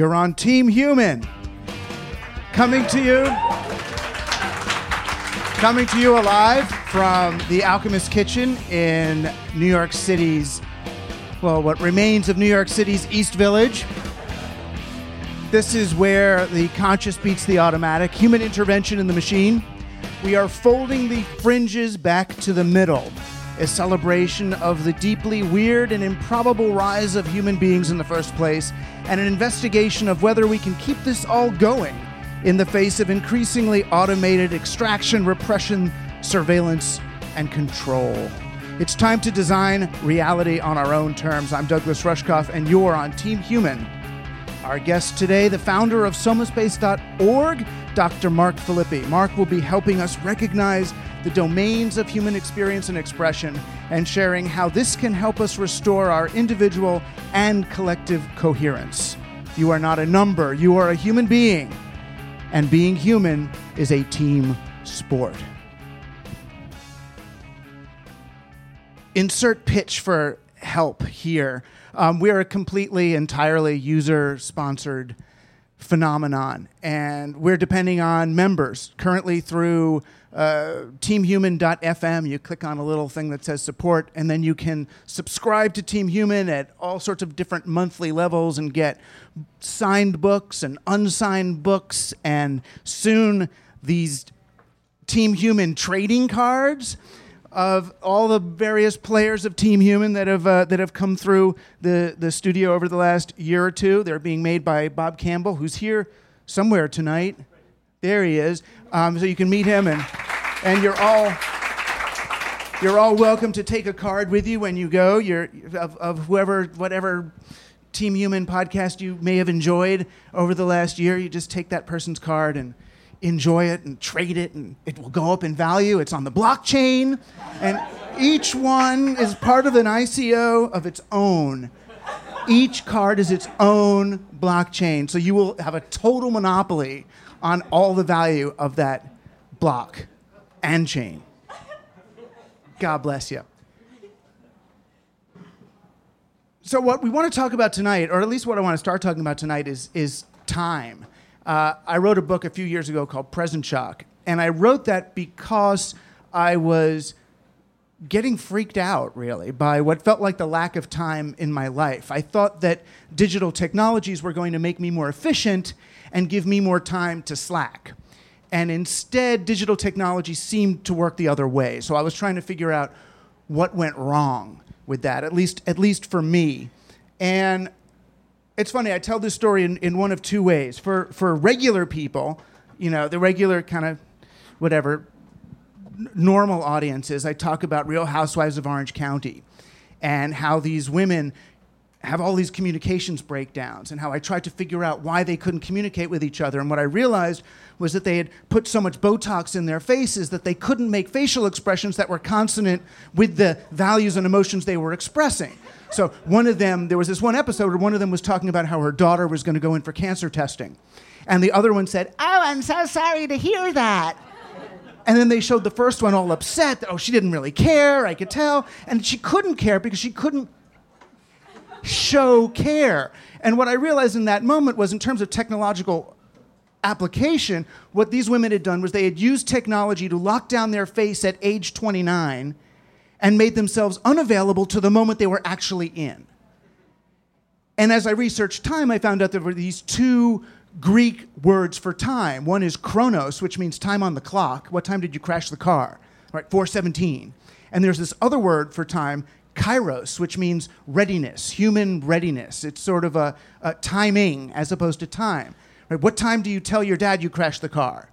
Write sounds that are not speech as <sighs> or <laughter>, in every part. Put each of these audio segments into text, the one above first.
You're on Team Human. Coming to you. Coming to you alive from the Alchemist Kitchen in New York City's, well, what remains of New York City's East Village. This is where the conscious beats the automatic, human intervention in the machine. We are folding the fringes back to the middle, a celebration of the deeply weird and improbable rise of human beings in the first place, and an investigation of whether we can keep this all going in the face of increasingly automated extraction, repression, surveillance, and control. It's time to design reality on our own terms. I'm Douglas Rushkoff, and you're on Team Human. Our guest today, the founder of somaspace.org, Dr. Mark Filippi. Mark will be helping us recognize the domains of human experience and expression and sharing how this can help us restore our individual and collective coherence. You are not a number, you are a human being, and being human is a team sport. insert pitch for help here. Um, we are a completely, entirely user sponsored phenomenon, and we're depending on members currently through uh, teamhuman.fm. You click on a little thing that says support, and then you can subscribe to Team Human at all sorts of different monthly levels and get signed books and unsigned books, and soon these Team Human trading cards of all the various players of Team Human that have uh, that have come through the the studio over the last year or two. They're being made by Bob Campbell, who's here somewhere tonight. There he is. Um, so you can meet him, and and you're all you're all welcome to take a card with you when you go. You're of, of whoever whatever. Team Human podcast you may have enjoyed over the last year. You just take that person's card and enjoy it and trade it, and it will go up in value. It's on the blockchain, and each one is part of an ICO of its own. Each card is its own blockchain, so you will have a total monopoly on all the value of that block and chain. God bless you. So, what we want to talk about tonight, or at least what I want to start talking about tonight, is, is time. Uh, I wrote a book a few years ago called Present Shock, and I wrote that because I was getting freaked out really by what felt like the lack of time in my life. I thought that digital technologies were going to make me more efficient and give me more time to slack. And instead, digital technology seemed to work the other way. So I was trying to figure out what went wrong with that, at least, at least for me. And it's funny, I tell this story in, in one of two ways. For, for regular people, you know, the regular kind of whatever n- normal audiences, I talk about Real Housewives of Orange County and how these women have all these communications breakdowns and how I tried to figure out why they couldn't communicate with each other. And what I realized was that they had put so much Botox in their faces that they couldn't make facial expressions that were consonant with the values and emotions they were expressing. So one of them, there was this one episode where one of them was talking about how her daughter was going to go in for cancer testing. And the other one said, Oh, I'm so sorry to hear that. And then they showed the first one all upset that, oh, she didn't really care, I could tell. And she couldn't care because she couldn't show care. And what I realized in that moment was, in terms of technological application, what these women had done was they had used technology to lock down their face at age 29 and made themselves unavailable to the moment they were actually in. And as I researched time, I found out there were these two Greek words for time. One is chronos, which means time on the clock. What time did you crash the car? Right, 417. And there's this other word for time, kairos, which means readiness, human readiness. It's sort of a, a timing as opposed to time. Right? What time do you tell your dad you crashed the car?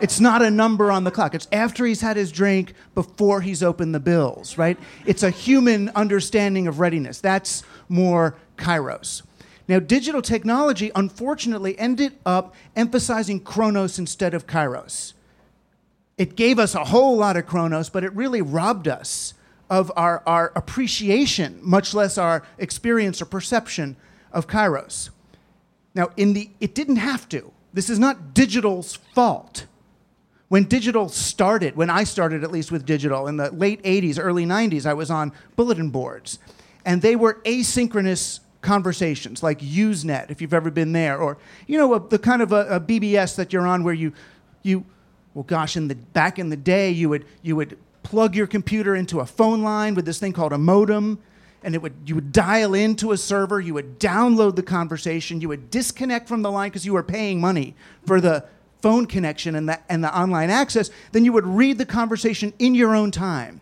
It's not a number on the clock. It's after he's had his drink, before he's opened the bills, right? It's a human understanding of readiness. That's more kairos. Now, digital technology unfortunately ended up emphasizing chronos instead of kairos. It gave us a whole lot of chronos, but it really robbed us of our, our appreciation, much less our experience or perception of kairos. Now, in the, it didn't have to. This is not digital's fault. When digital started, when I started at least with digital in the late 80s, early 90s, I was on bulletin boards. And they were asynchronous conversations like Usenet, if you've ever been there, or you know, a, the kind of a, a, BBS that you're on where you, you, well, gosh, in the back in the day, you would you would plug your computer into a phone line with this thing called a modem, and it would you would dial into a server, you would download the conversation, you would disconnect from the line because you were paying money for the phone connection and the and the online access. Then you would read the conversation in your own time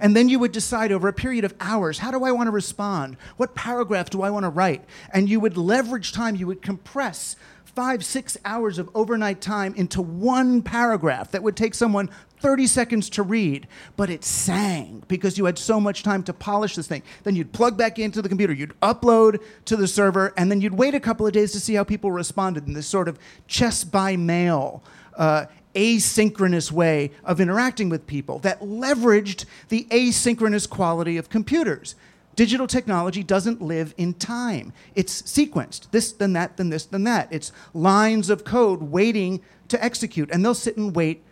and then you would decide over a period of hours how do I want to respond? What paragraph do I want to write? And you would leverage time, you would compress five, six hours of overnight time into one paragraph that would take someone 30 seconds to read, but it sang because you had so much time to polish this thing. Then you'd plug back into the computer, you'd upload to the server, and then you'd wait a couple of days to see how people responded in this sort of chess by mail. Uh, asynchronous way of interacting with people that leveraged the asynchronous quality of computers. Digital technology doesn't live in time. It's sequenced, this, then that, then this, then that. It's lines of code waiting to execute, and they'll sit and wait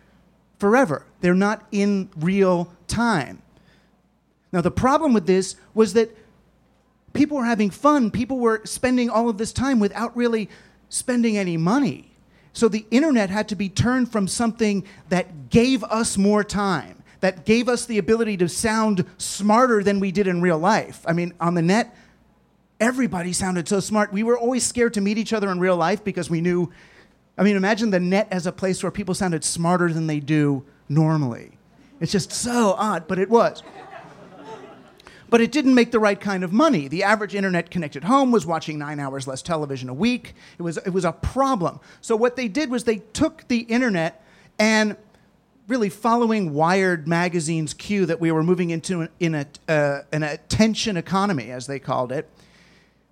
forever. They're not in real time. Now, the problem with this was that people were having fun, people were spending all of this time without really spending any money. So the internet had to be turned from something that gave us more time, that gave us the ability to sound smarter than we did in real life. I mean, on the net, everybody sounded so smart. We were always scared to meet each other in real life because we knew. I mean, imagine the net as a place where people sounded smarter than they do normally. It's just so odd, but it was but it didn't make the right kind of money. The average internet connected home was watching nine hours less television a week. It was, it was a problem. So, what they did was they took the internet and really following Wired magazine's cue that we were moving into an, in a, uh, an attention economy, as they called it,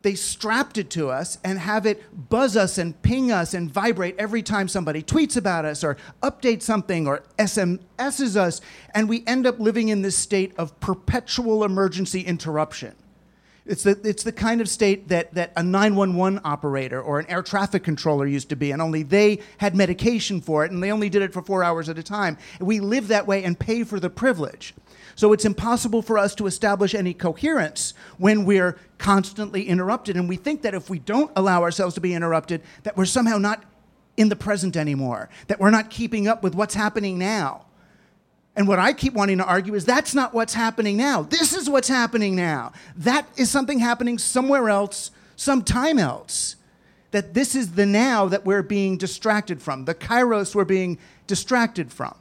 they strapped it to us and have it buzz us and ping us and vibrate every time somebody tweets about us or updates something or SMSs us. And we end up living in this state of perpetual emergency interruption. It's the, it's the kind of state that, that a 911 operator or an air traffic controller used to be, and only they had medication for it, and they only did it for four hours at a time. We live that way and pay for the privilege. So it's impossible for us to establish any coherence when we're constantly interrupted. And we think that if we don't allow ourselves to be interrupted, that we're somehow not in the present anymore, that we're not keeping up with what's happening now. And what I keep wanting to argue is that's not what's happening now. This is what's happening now. That is something happening somewhere else, sometime else. That this is the now that we're being distracted from, the kairos we're being distracted from.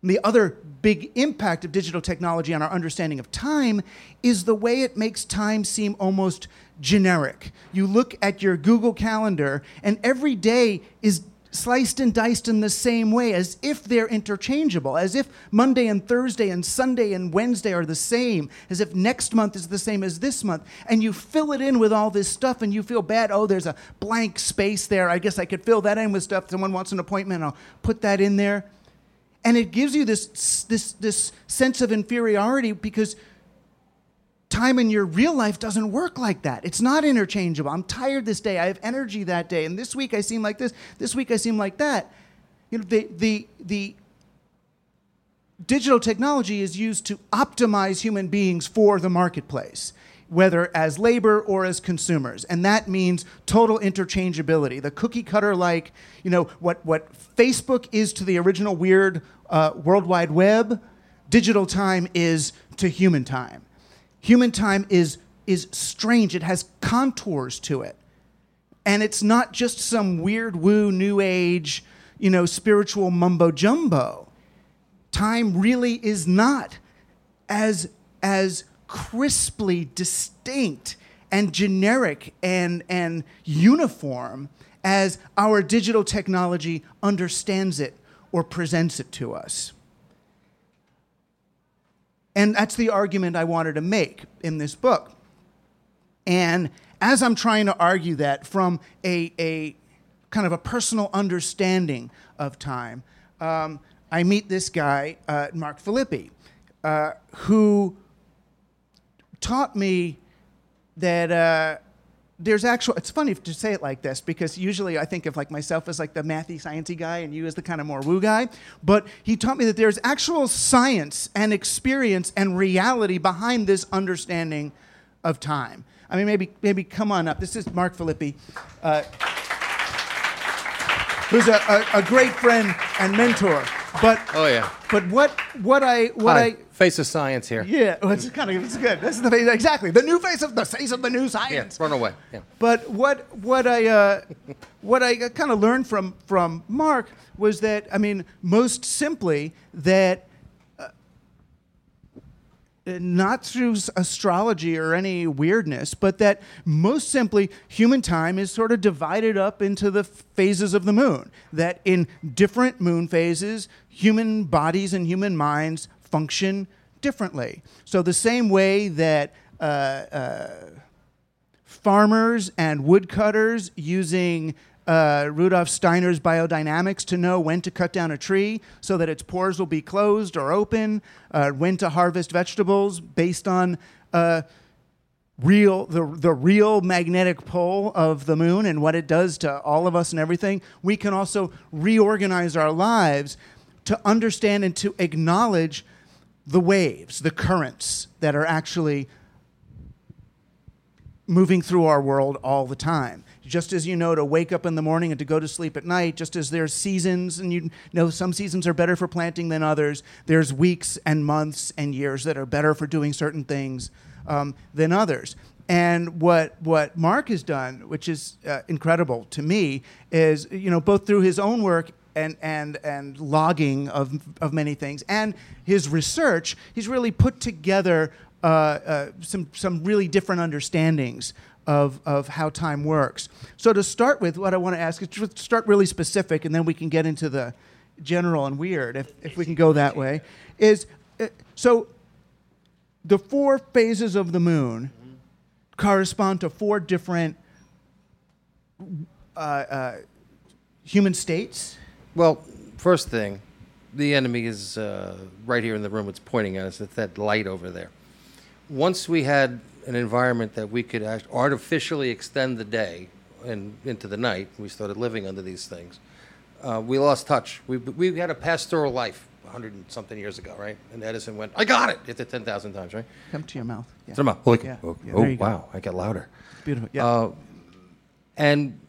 And the other big impact of digital technology on our understanding of time is the way it makes time seem almost generic. You look at your Google Calendar, and every day is sliced and diced in the same way, as if they're interchangeable, as if Monday and Thursday and Sunday and Wednesday are the same, as if next month is the same as this month. And you fill it in with all this stuff and you feel bad. Oh, there's a blank space there. I guess I could fill that in with stuff. Someone wants an appointment, I'll put that in there. And it gives you this, this, this sense of inferiority because time in your real life doesn't work like that. It's not interchangeable. I'm tired this day. I have energy that day. And this week I seem like this. This week I seem like that. You know, the, the, the digital technology is used to optimize human beings for the marketplace, whether as labor or as consumers. And that means total interchangeability. The cookie cutter like, you know, what, what Facebook is to the original weird uh, World Wide Web, digital time is to human time human time is, is strange, it has contours to it. And it's not just some weird woo new age, you know, spiritual mumbo jumbo. Time really is not as, as crisply distinct and generic and, and uniform as our digital technology understands it or presents it to us. And that's the argument I wanted to make in this book. And as I'm trying to argue that from a, a kind of a personal understanding of time, um, I meet this guy, uh, Mark Filippi, uh, who taught me that uh, there's actual it's funny to say it like this because usually i think of like myself as like the mathy sciencey guy and you as the kind of more woo guy. But he taught me that there's actual science and experience and reality behind this understanding of time. I mean maybe maybe come on up. This is mark filippi uh, who's a, a, a great friend and mentor but Oh yeah. but what what i what Hi. i Face of science here. yeah, well, it's kind of it's good. This is the face exactly the new face of the face of the new science. Yeah, run away. Yeah. But what what I uh, what I kind of learned from from Mark was that I mean most simply that not through astrology or any weirdness, but that most simply human time is sort of divided up into the phases of the moon. That in different moon phases, human bodies and human minds function differently. So the same way that uh, uh, farmers and woodcutters using uh, Rudolf Steiner's biodynamics to know when to cut down a tree so that its pores will be closed or open, uh, when to harvest vegetables based on uh, real the, the real magnetic pole of the moon and what it does to all of us and everything. We can also reorganize our lives to understand and to acknowledge the waves, the currents that are actually moving through our world all the time. Just as you know to wake up in the morning and to go to sleep at night, just as there's seasons, and you know some seasons are better for planting than others, there's weeks and months and years that are better for doing certain things um, than others. And what what Mark has done, which is uh, incredible to me, is you know both through his own work and and and logging of of many things and his research, he's really put together uh, uh, some some really different understandings of of how time works. So to start with, what I want to ask is to start really specific, and then we can get into the general and weird, if if we can go that way. Is uh, so the four phases of the moon correspond to four different uh, uh, human states. Well, first thing, the enemy is uh, right here in the room. It's pointing at us. It's that light over there. Once we had an environment that we could act- artificially extend the day and into the night, we started living under these things. Uh, we lost touch. We, we had a pastoral life 100 and something years ago, right? And Edison went, I got it! Hit it 10,000 times, right? Come to your mouth. Yeah. Come on. Oh, Yeah. oh, Yeah, oh, there you go. wow. I got louder. Beautiful. Yeah. Uh, and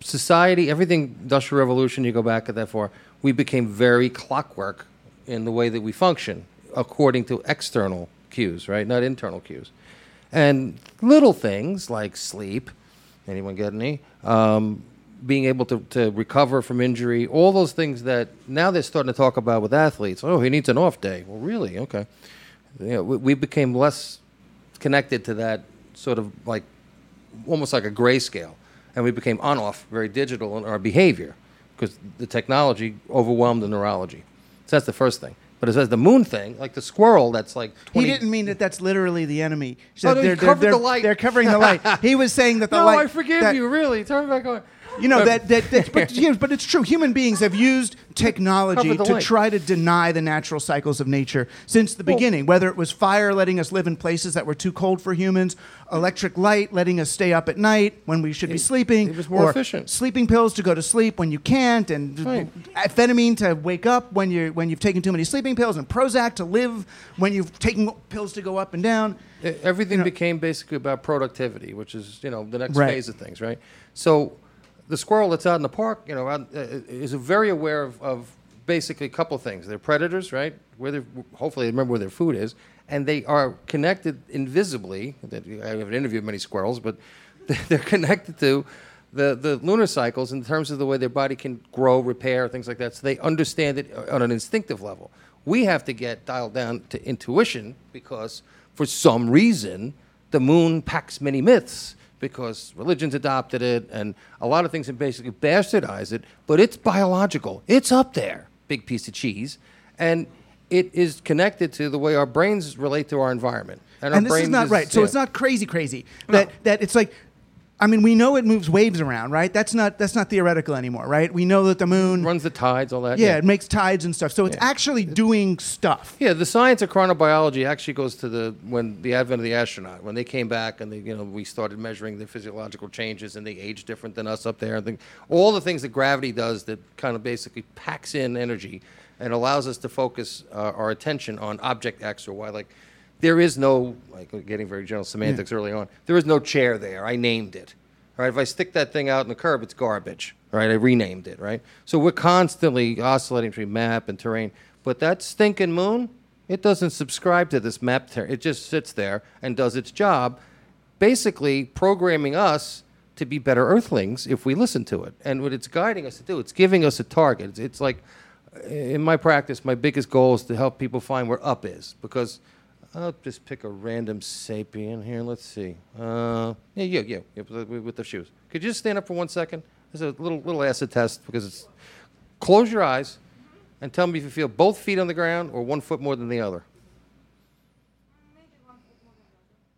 society, everything, industrial revolution, you go back at that far, we became very clockwork in the way that we function according to external cues, right? Not internal cues. And little things like sleep, anyone get any? Um, being able to, to recover from injury, all those things that now they're starting to talk about with athletes. Oh, he needs an off day. Well, really? Okay. You know, we, we became less connected to that sort of like almost like a grayscale, and we became on-off, very digital in our behavior because the technology overwhelmed the neurology. So that's the first thing. But it says the moon thing, like the squirrel that's like 20. He didn't mean that that's literally the enemy. Oh, said no, they're, covered they're, the they're- light. They're covering the light. <laughs> He was saying that the no, light. I forgive you, really. Turn back on. You know But- that that, that but, <laughs> but it's true. Human beings have used technology to light. try to deny the natural cycles of nature since the beginning. Whether it was fire letting us live in places that were too cold for humans, electric light letting us stay up at night when we should be sleeping, it was more or efficient. sleeping pills to go to sleep when you can't, and Right. amphetamine to wake up when you when you've taken too many sleeping pills, and Prozac to live when you've taken pills to go up and down. E- Everything know- became basically about productivity, which is you know the next Right. phase of things, right? So the squirrel that's out in the park, you know, out, uh, is very aware of, of basically a couple things. They're predators, right? Where hopefully they remember where their food is, and they are connected invisibly. I haven't interviewed many squirrels, but <laughs> they're connected to the, the lunar cycles in terms of the way their body can grow, repair, things like that. So they understand it on an instinctive level. We have to get dialed down to intuition because for some reason the moon packs many myths because religions adopted it and a lot of things have basically bastardized it, but it's biological. It's up there, big piece of cheese. And it is connected to the way our brains relate to our environment. our and this is not right. So yeah. it's not crazy, crazy. That that it's like, I mean, we know it moves waves around, right? That's not that's not theoretical anymore, right? We know that the moon, runs the tides, all that. yeah, it makes tides and stuff. So it's actually doing stuff. Yeah, the science of chronobiology actually goes to the when the advent of the astronaut, when they came back and they, you know we started measuring the physiological changes and they age different than us up there. And all the things that gravity does that kind of basically packs in energy and allows us to focus uh, our attention on object X or Y. Like there is no like getting very general semantics early on. There is no chair there. I named it. Right? If I stick that thing out in the curb, it's garbage. Right? I renamed it. Right? So we're constantly oscillating between map and terrain. But that stinking moon, it doesn't subscribe to this map. Ter- it just sits there and does its job, basically programming us to be better Earthlings if we listen to it. And what it's guiding us to do, it's giving us a target. It's, it's like, in my practice, my biggest goal is to help people find where up is because I'll just pick a random sapien here. Let's see. Uh, yeah, yeah, yeah, yeah, with the- with the shoes. Could you just stand up for one second? There's a little little acid test because it's. Close your eyes, and tell me if you feel both feet on the ground or one foot more than the other.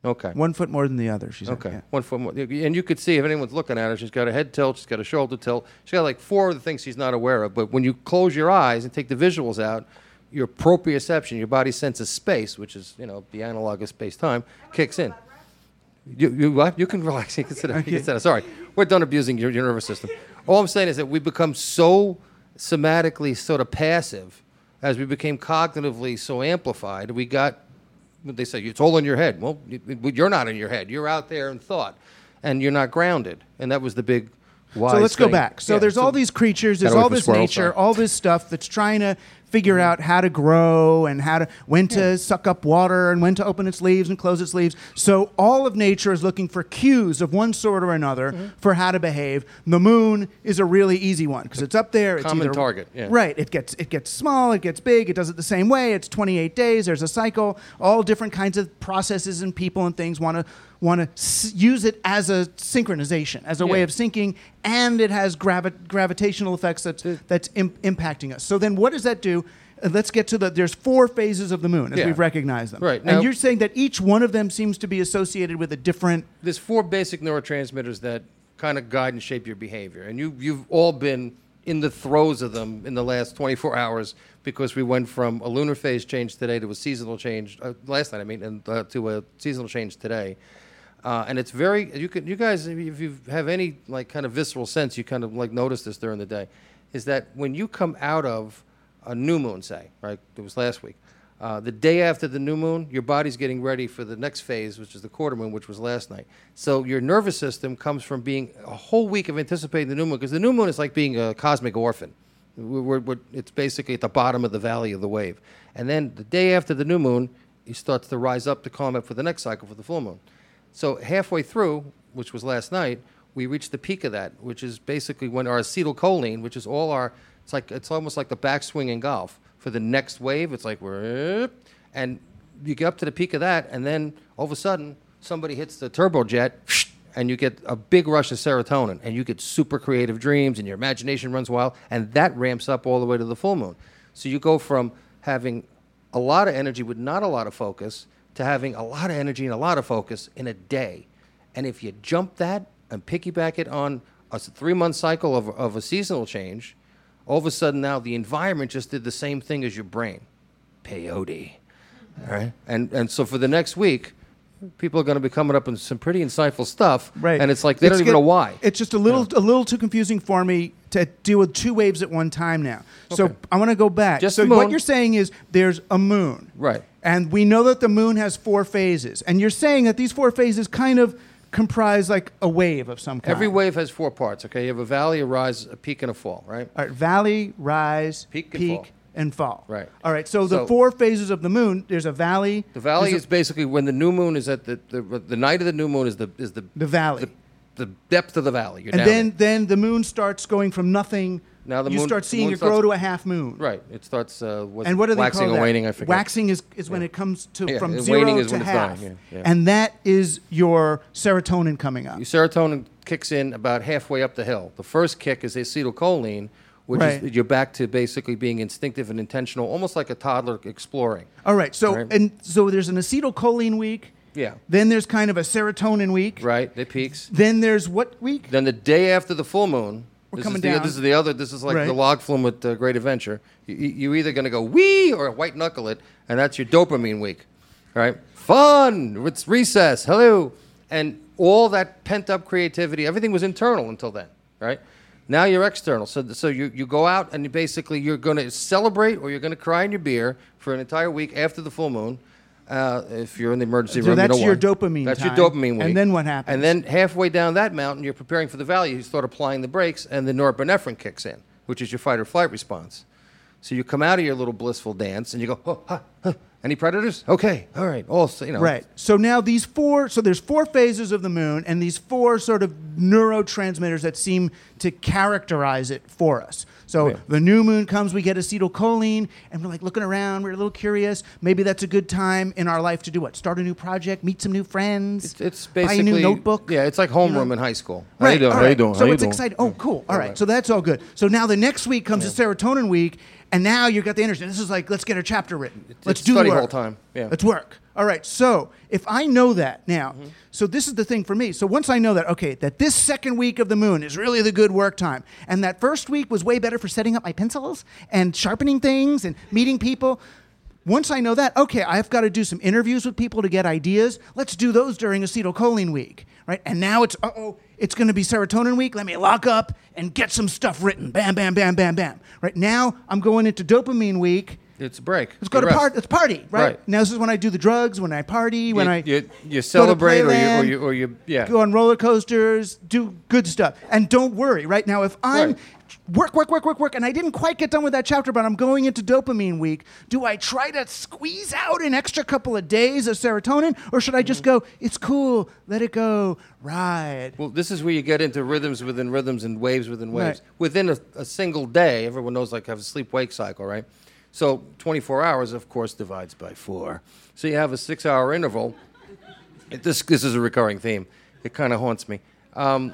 Okay. One foot more than the other. She's Okay, yeah. one foot more. And you could see if anyone's looking at her, she's got a head tilt, she's got a shoulder tilt, she's got like four of the things she's not aware of. But when you close your eyes and take the visuals out, your proprioception, your body's sense of space, which is you know the analog of space time, kicks in. You, you what? You can relax. You can sit down. You can sit down. Sorry, we're done abusing your, your nervous system. All I'm saying is that we become so somatically sort of passive as we became cognitively so amplified. We got what they say it's all in your head. Well, you- you're not in your head. You're out there in thought, and you're not grounded. And that was the big. So let's go back. So Yeah, there's all these creatures, there's all this nature, all this stuff that's trying to figure out how to grow and how to when to suck up water and when to open its leaves and close its leaves. So all of nature is looking for cues of one sort or another Mm-hmm. for how to behave. The moon is a really easy one because it's up there. It's Common either- target, yeah. Right. It gets it gets small. It gets big. It does it the same way. It's 28 days. There's a cycle. All different kinds of processes and people and things want to want to s- use it as a synchronization, as a way of syncing, and it has gravi- gravitational effects that's that's Im- impacting us. So then, what does that do? Uh, let's get to the. There's four phases of the moon as Yeah. we've recognized them. Right. And you're saying that each one of them seems to be associated with a different. there's four basic neurotransmitters that kind of guide and shape your behavior, and you you've all been in the throes of them in the last 24 hours because we went from a lunar phase change today to a seasonal change uh, last night. I mean, and uh, to a seasonal change today. Uh, and it's very you can you guys if you have any like kind of visceral sense you kind of like notice this during the day is that when you come out of a new moon say right it was last week uh, the day after the new moon your body's getting ready for the next phase which is the quarter moon which was last night. So your nervous system comes from being a whole week of anticipating the new moon because the new moon is like being a cosmic orphan. We're, we're, it's basically at the bottom of the valley of the wave. And then the day after the new moon it starts to rise up to climb up for the next cycle for the full moon so halfway through, which was last night, we reached the peak of that, which is basically when our acetylcholine, which is all our, it's like it's almost like the backswing in golf. For the next wave, it's like we're, and you get up to the peak of that, and then all of a sudden somebody hits the turbojet, <sniffs> and you get a big rush of serotonin, and you get super creative dreams, and your imagination runs wild, and that ramps up all the way to the full moon. So you go from having a lot of energy with not a lot of focus to having a lot of energy and a lot of focus in a day. And if you jump that and piggyback it on a three month cycle of, of a seasonal change, all of a sudden now the environment just did the same thing as your brain. Peyote. All right. And, and so for the next week, people are going to be coming up with some pretty insightful stuff. Right. And it's like they don't even get- know why. It's just a little a little too confusing for me to deal with two waves at one time now. So Okay. I want to go back. Just so the what you're saying is there's a moon. Right. And we know that the moon has four phases. And you're saying that these four phases kind of comprise like a wave of some kind. Every wave has four parts, okay? You have a valley, a rise, a peak, and a fall, right? All right, valley, rise, Peak and fall. and fall. Right. All right. So, the So- four phases of the moon. There's a valley. The valley is basically when the new moon is at the, the, the night of the new moon is the, is the, The valley. the, the depth of the valley. You're and down then there. then the moon starts going from nothing. Now the you moon- start seeing moon it grow starts- to a half moon. Right. It starts uh, And what do they waxing call that? waning, I forget. Waxing is, is when it comes to Yeah, from and zero waning is to when it's half, dying, yeah, yeah. and that is your serotonin coming up. Your serotonin kicks in about halfway up the hill. The first kick is acetylcholine, which Right. is you're back to basically being instinctive and intentional, almost like a toddler exploring. All right. So Right. and so there's an acetylcholine week. Yeah. Then there's kind of a serotonin week. Right. It peaks. Then there's what week? Then the day after the full moon, We're this coming is the, down. This is the other. This is like Right. the log flume with uh, Great Adventure. You, you- you're either going to go wee or white knuckle it, and that's your dopamine week, right? Fun. It's recess. Hello, and all that pent up creativity. Everything was internal until then, right? Now you're external. So, so you, you go out and you basically you're going to celebrate or you're going to cry in your beer for an entire week after the full moon. Uh, if you're in the emergency So room, that's you your dopamine That's time. your dopamine week. And then what happens? And then halfway down that mountain, you're preparing for the valley. You start applying the brakes, and the norepinephrine kicks in, which is your fight or flight response. So you come out of your little blissful dance, and you go, oh, ha, ha. any predators? Okay, all right. All you know, Right. So now these four, so there's four phases of the moon, and these four sort of neurotransmitters that seem to characterize it for us. So Yeah. the new moon comes, we get acetylcholine, and we're like looking around, we're a little curious. Maybe that's a good time in our life to do what? Start a new project, meet some new friends, It's, it's buy a basically new notebook. Yeah, it's like homeroom you know? in high school. Right. How you doing? all How you doing? So How you it's doing? exciting. Oh, cool. All right. right. So that's all good. So now the next week comes the serotonin week, and now you've got the energy. This is like, let's get a chapter written. Let's it's do study the work. hall time. Yeah. Let's work. All right. So if I know that now, Mm-hmm. so this is the thing for me. So once I know that, okay, that this second week of the moon is really the good work time, and that first week was way better for setting up my pencils and sharpening things and meeting people. Once I know that, okay, I've got to do some interviews with people to get ideas. Let's do those during acetylcholine week, right? And now it's, uh oh, it's going to be serotonin week. Let me lock up and get some stuff written. Bam, bam, bam, bam, bam. Right now, I'm going into dopamine week. It's a break. Let's go to rest. party. Let's party, right? Right. Now this is when I do the drugs, when I party, when you, I you, you celebrate or you, or Playland, you or you yeah. go on roller coasters, do good stuff, and don't worry. Right now, if I'm Right. Work, work, work, work, work, and I didn't quite get done with that chapter, but I'm going into dopamine week, do I try to squeeze out an extra couple of days of serotonin, or should I just Mm-hmm. go? It's cool, let it go, ride. Well, this is where you get into rhythms within rhythms and waves within waves. Right. Within a, a single day, everyone knows like I have a sleep wake cycle, right? So 24 hours, of course, divides by four. So you have a six hour interval. It- this, this is a recurring theme. It kind of haunts me. Um,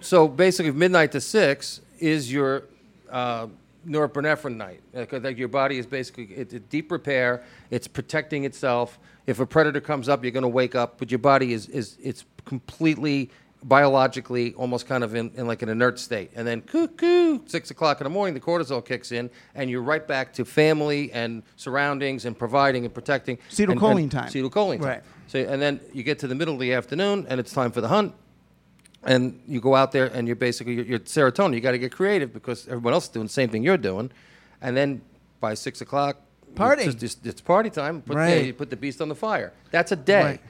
so basically, midnight to six is your uh, norepinephrine night. Like, like your body is basically it's a deep repair. It's protecting itself. If a predator comes up, you're going to wake up, but your body is is it's completely biologically almost kind of in, in like an inert state. And then cuckoo, six o'clock in the morning, the cortisol kicks in, and you're right back to family and surroundings and providing and protecting. and- and- time. Acetylcholine time. Right. So and then you get to the middle of the afternoon, and it's time for the hunt and you go out there and you're basically you're, you're serotonin. You got to get creative because everyone else is doing the same thing you're doing, and then by six o'clock, Party. It's, just, it's, party time. Put, Right. you put the beast on the fire. That's a day. Right.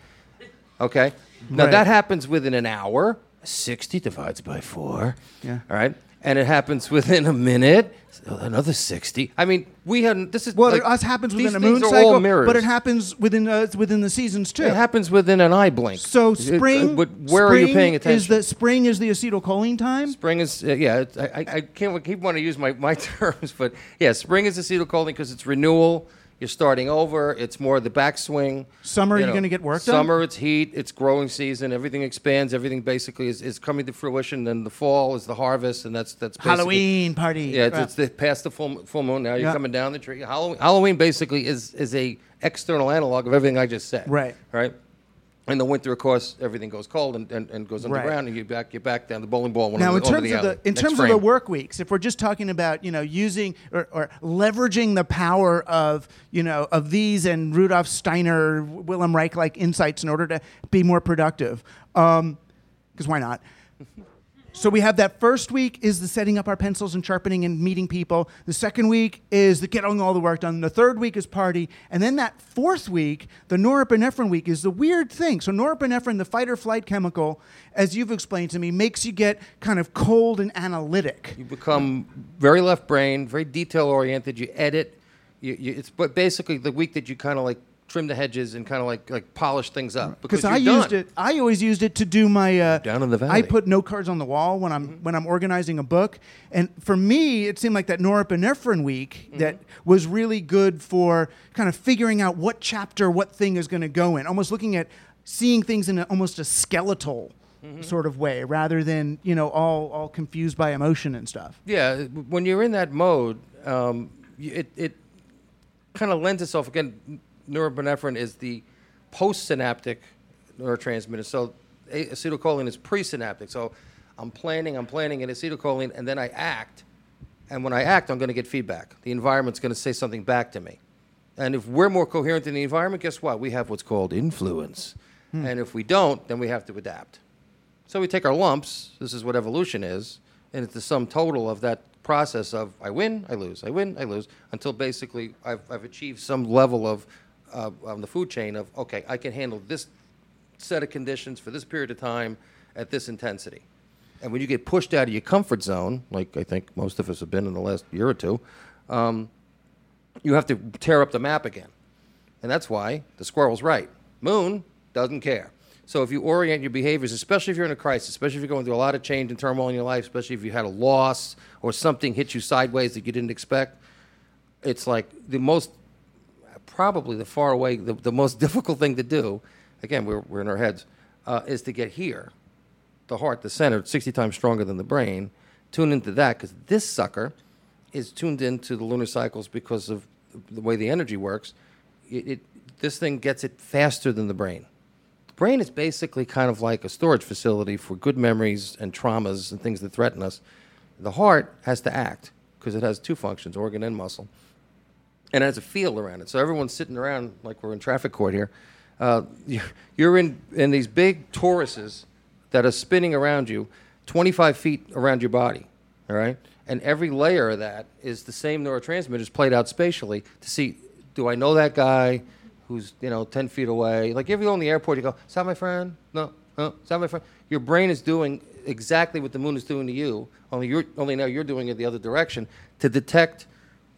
Okay. Now Right. that happens within an hour. Sixty divides by four. Yeah. All right. And it happens within a minute. Another sixty. I mean, we had this is Well, like, it us happens within a moon cycle, but it happens within uh, within the seasons too. It happens within an eye blink. So It- spring, uh, but where are you paying attention? Is the spring is the acetylcholine time? Spring is uh, yeah. I, I I can't keep wanting to use my, my <laughs> terms, but yeah, spring is acetylcholine because it's renewal. You're starting over. It's more the backswing. Summer, you're gonna get work done? Summer, it's heat. It's growing season. Everything expands. Everything basically is, is coming to fruition. Then the fall is the harvest, and that's that's basically, Halloween party. Yeah, it's, it's the, past the full, full moon. Now you're Yeah. coming down the tree. Halloween, Halloween basically is is a external analog of everything I just said. Right. Right. In the winter, of course, everything goes cold and, and, and goes Right. underground, and you back you back down the bowling ball. Now, in terms the of the in terms of the work weeks, if we're just talking about you know using or, or leveraging the power of you know of these and Rudolf Steiner, Wilhelm Reich like insights in order to be more productive, um, because why not? So we have that first week is the setting up our pencils and sharpening and meeting people. The second week is the getting all the work done. The third week is party, and then that fourth week, the norepinephrine week, is the weird thing. So norepinephrine, the fight or flight chemical, as you've explained to me, makes you get kind of cold and analytic. You become very left brain, very detail oriented. You edit. You, you, it's but basically the week that you kind of like trim the hedges and kind of like like polish things up because I you're used done. it, I always used it to do my uh, Down in the I valley. Mm-hmm. put note cards on the wall when I'm when I'm organizing a book, and for me, it seemed like that norepinephrine week Mm-hmm. that was really good for kind of figuring out what chapter, what thing is going to go in, almost looking at seeing things in a, almost a skeletal Mm-hmm. sort of way, rather than you know all all confused by emotion and stuff. Yeah, when you're in that mode, um, it, it kind of lends itself. Again, norepinephrine is the postsynaptic neurotransmitter. So a- acetylcholine is presynaptic. So I'm planning, I'm planning an acetylcholine, and then I act. And when I act, I'm going to get feedback. The environment's going to say something back to me. And if we're more coherent than the environment, guess what? We have what's called influence. Hmm. And if we don't, then we have to adapt. So we take our lumps, this is what evolution is, and it's the sum total of that process of I win, I lose, I win, I lose, until basically I've, I've achieved some level of, uh, on the food chain of, okay, I can handle this set of conditions for this period of time at this intensity. And when you get pushed out of your comfort zone, like I think most of us have been in the last year or two, um, you have to tear up the map again. And that's why the squirrel's right. Moon doesn't care. So if you orient your behaviors, especially if you're in a crisis, especially if you're going through a lot of change and turmoil in your life, especially if you had a loss or something hit you sideways that you didn't expect, it's like the most, probably the far away, the, the most <laughs> difficult thing to do, again, we're, we're in our heads, uh, is to get here. The heart, the center, 60 times stronger than the brain. Tune into that because this sucker is tuned into the lunar cycles because of the way the energy works. It, it, this thing gets it faster than the brain. The brain is basically kind of like a storage facility for good memories and traumas and things that threaten us. The heart has to act because it has two functions, organ and muscle and it has a field around it. So everyone's sitting around like we're in traffic court here. Uh, you're- <laughs> you're in, in these big toruses that are spinning around you, 25 feet around your body, all right? And every layer of that is the same neurotransmitters played out spatially to see, do I know that guy who's, you know, 10 feet away? Like if you go in the airport, you go, is that my friend? No, no, is that my friend? Your brain is doing exactly what the moon is doing to you, only, you're, only now you're doing it the other direction to detect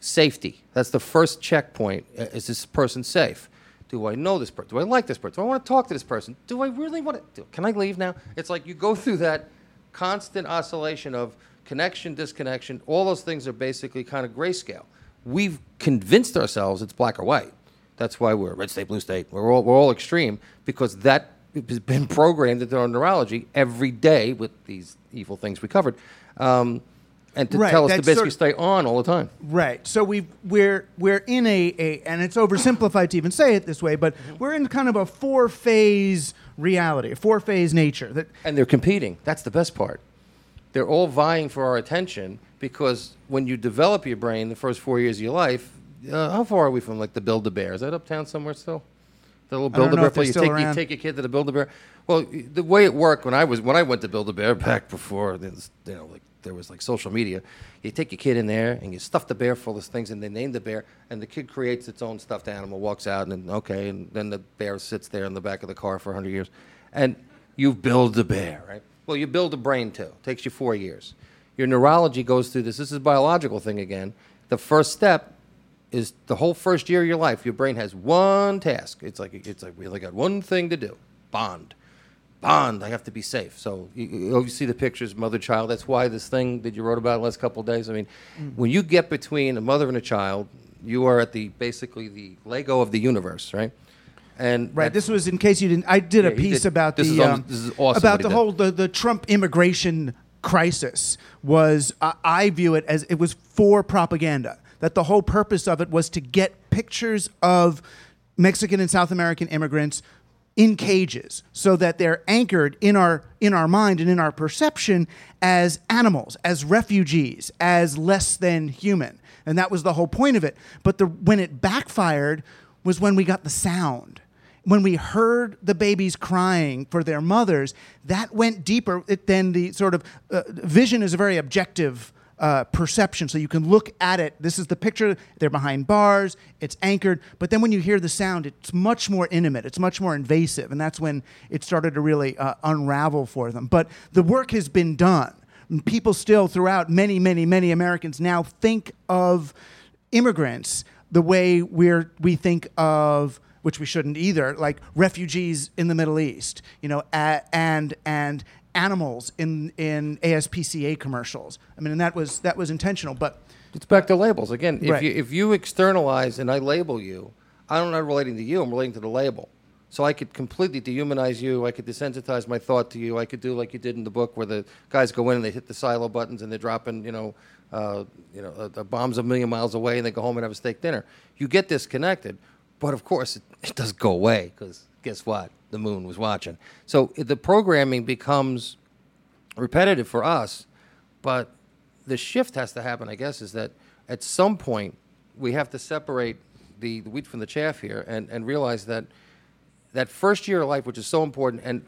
safety. That's the first checkpoint. Uh, Is this person safe? Do I know this person? Do I like this person? Do I want to talk to this person? Do I really want to? Can I leave now? It's like you go through that constant oscillation of connection, disconnection. All those things are basically kind of grayscale. We've convinced ourselves it's black or white. That's why we're red state, blue state. We're all, we're all extreme because that has been programmed into our neurology every day with these evil things we covered. Um, and to Right, tell us to basically sort stay on all the time. Right. So we we're we're in a, a and it's oversimplified to even say it this way, but we're in kind of a four phase reality, a four phase nature. That and they're competing. That's the best part. They're all vying for our attention because when you develop your brain the first four years of your life, uh, how far are we from like the Build a Bear? Is that uptown somewhere still? The little Build a Bear place. You take, you around. take your kid to the Build a Bear. Well, the way it worked when I was when I went to Build a Bear back before you know like there was like social media, you take your kid in there and you stuff the bear full of things and they name the bear and the kid creates its own stuffed animal, walks out and okay, and then the bear sits there in the back of the car for hundred years, and you build the bear, right? Well, you build a brain too. It takes you four years. Your neurology goes through this. This is a biological thing again. The first step is the whole first year of your life. Your brain has one task. It's like it's like we only got one thing to do: bond, bond. I have to be safe. So you, you you see the pictures, mother child. That's why this thing that you wrote about the last couple of days. I mean, when you get between a mother and a child, You are at the basically the Lego of the universe, right? And Right. This was in case you didn't. I did Yeah, a piece did- about this the almost- um, awesome about the did. whole the, the Trump immigration crisis. Was I I view it as it was for propaganda. That the whole purpose of it was to get pictures of Mexican and South American immigrants in cages so that they're anchored in our in our mind and in our perception as animals as refugees as less than human. And that was the whole point of it. But the when it backfired was when we got the sound. When we heard the babies crying for their mothers that went deeper than the sort of uh, vision is a very objective uh, perception. So you can look at it. This is the picture. They're behind bars. It's anchored. But then when you hear the sound, it's much more intimate. It's much more invasive, and that's when it started to really uh, unravel for them. But the work has been done. People still, throughout many, many, many Americans now think of immigrants the way we're we think of which we shouldn't either like refugees in the Middle East you know a, and and animals in in ASPCA commercials I mean and that was that was intentional but It's back to labels again. If Right. you if you externalize and I label you, I'm not relating to you. I'm relating to the label. So I could completely dehumanize you. I could desensitize my thought to you. I could do like you did in the book, where the guys go in and they hit the silo buttons and they're dropping, you know, uh, you know, uh, the bombs a million miles away, and they go home and have a steak dinner. You get disconnected, but of course it, it doesn't go away because guess what? The moon was watching. So the programming becomes repetitive for us, but the shift has to happen, I guess, is that at some point we have to separate the, the wheat from the chaff here and, and realize that that first year of life, which is so important, and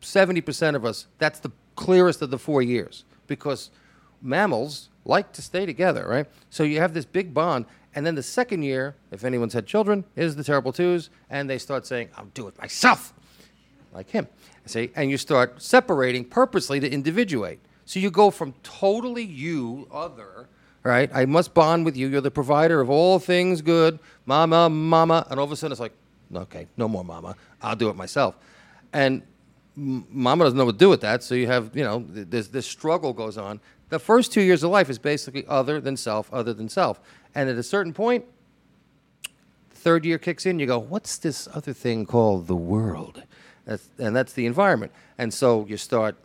70% of us, that's the clearest of the four years because mammals like to stay together, right? So you have this big bond. And then the second year, if anyone's had children, is the terrible twos, and they start saying, I'll do it myself like him. See, and you start separating purposely to individuate. So you go from totally you, other, right? I must bond with you. You're the provider of all things good, mama, mama, and all of a sudden it's like, okay, no more mama. I'll do it myself. And mama doesn't know what to do with that. So you have, you know, this this struggle goes on. The first two years of life is basically other than self, other than self. And at a certain point, third year kicks in, you go, what's this other thing called the world? That's, and that's the environment. And so you start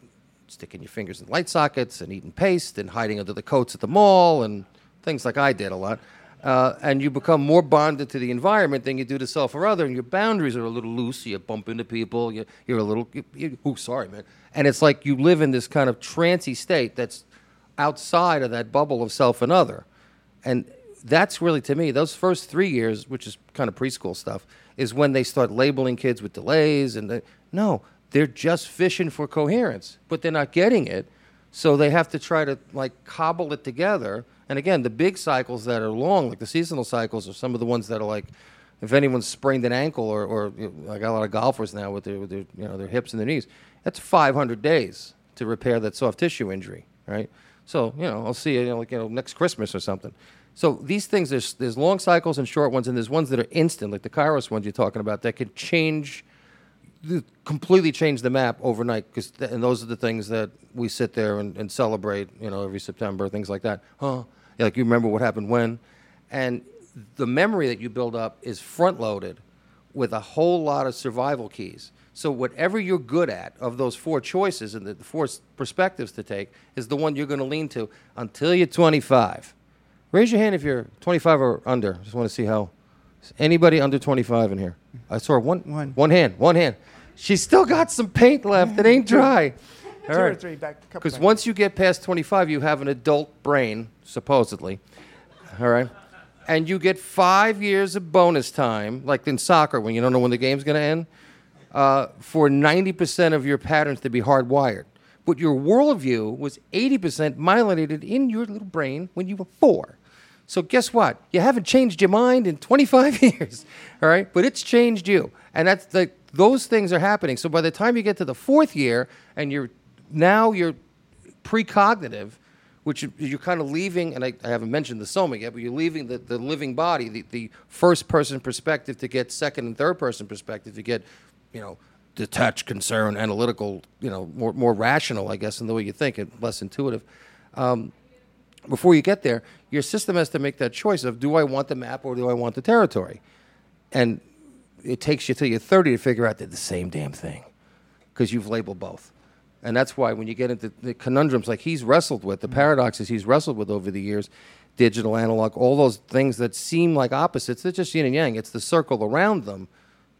sticking your fingers in light sockets and eating paste and hiding under the coats at the mall and things like I did a lot. Uh, and you become more bonded to the environment than you do to self or other, and your boundaries are a little loose. You bump into people. You, you're a little, you, you, oh, sorry, man. And it's like you live in this kind of trancy state that's outside of that bubble of self and other. And that's really, to me, those first three years, which is kind of preschool stuff, is when they start labeling kids with delays. And they, no, they're just fishing for coherence, but they're not getting it. So they have to try to like cobble it together. And again, the big cycles that are long, like the seasonal cycles, are some of the ones that are like, if anyone's sprained an ankle, or, or you know, I got a lot of golfers now with their, with their, you know, their hips and their knees, that's 500 days to repair that soft tissue injury, right? So, you know, I'll see you, you know, like, you know, next Christmas or something. So these things, there's, there's long cycles and short ones, and there's ones that are instant, like the Kairos ones you're talking about, that can change, completely change the map overnight. Cause th- and those are the things that we sit there and, and celebrate, you know, every September, things like that. Huh? Yeah, like you remember what happened when. And the memory that you build up is front loaded with a whole lot of survival keys. So whatever you're good at of those four choices and the four perspectives to take is the one you're going to lean to until you're 25. Raise your hand if you're 25 or under. Just want to see how. Anybody under 25 in here? I saw one. One. One hand. One hand. She's still got some paint left. It ain't dry. <laughs> Two or three back- Because once you get past 25, you have an adult brain, supposedly. All right. And you get five years of bonus time, like in soccer when you don't know when the game's going to end, uh, for 90% of your patterns to be hardwired. But your worldview was 80% myelinated in your little brain when you were four. So guess what? You haven't changed your mind in 25 <laughs> years, all right? But it's changed you, and that's the those things are happening. So by the time you get to the fourth year, and you're now you're precognitive, which you- you're kind of leaving, and I, I haven't mentioned the soma yet, but you're leaving the, the living body, the, the first person perspective to get second and third person perspective to get, you know, detached, concerned, analytical, you know, more, more rational, I guess, in the way you think, and less intuitive. Um, before you get there, your system has to make that choice of do I want the map or do I want the territory? And it takes you till you're 30 to figure out they're the same damn thing because you've labeled both. And that's why when you get into the conundrums like he's wrestled with, the paradoxes he's wrestled with over the years, digital, analog, all those things that seem like opposites, they're just yin and yang. It's the circle around them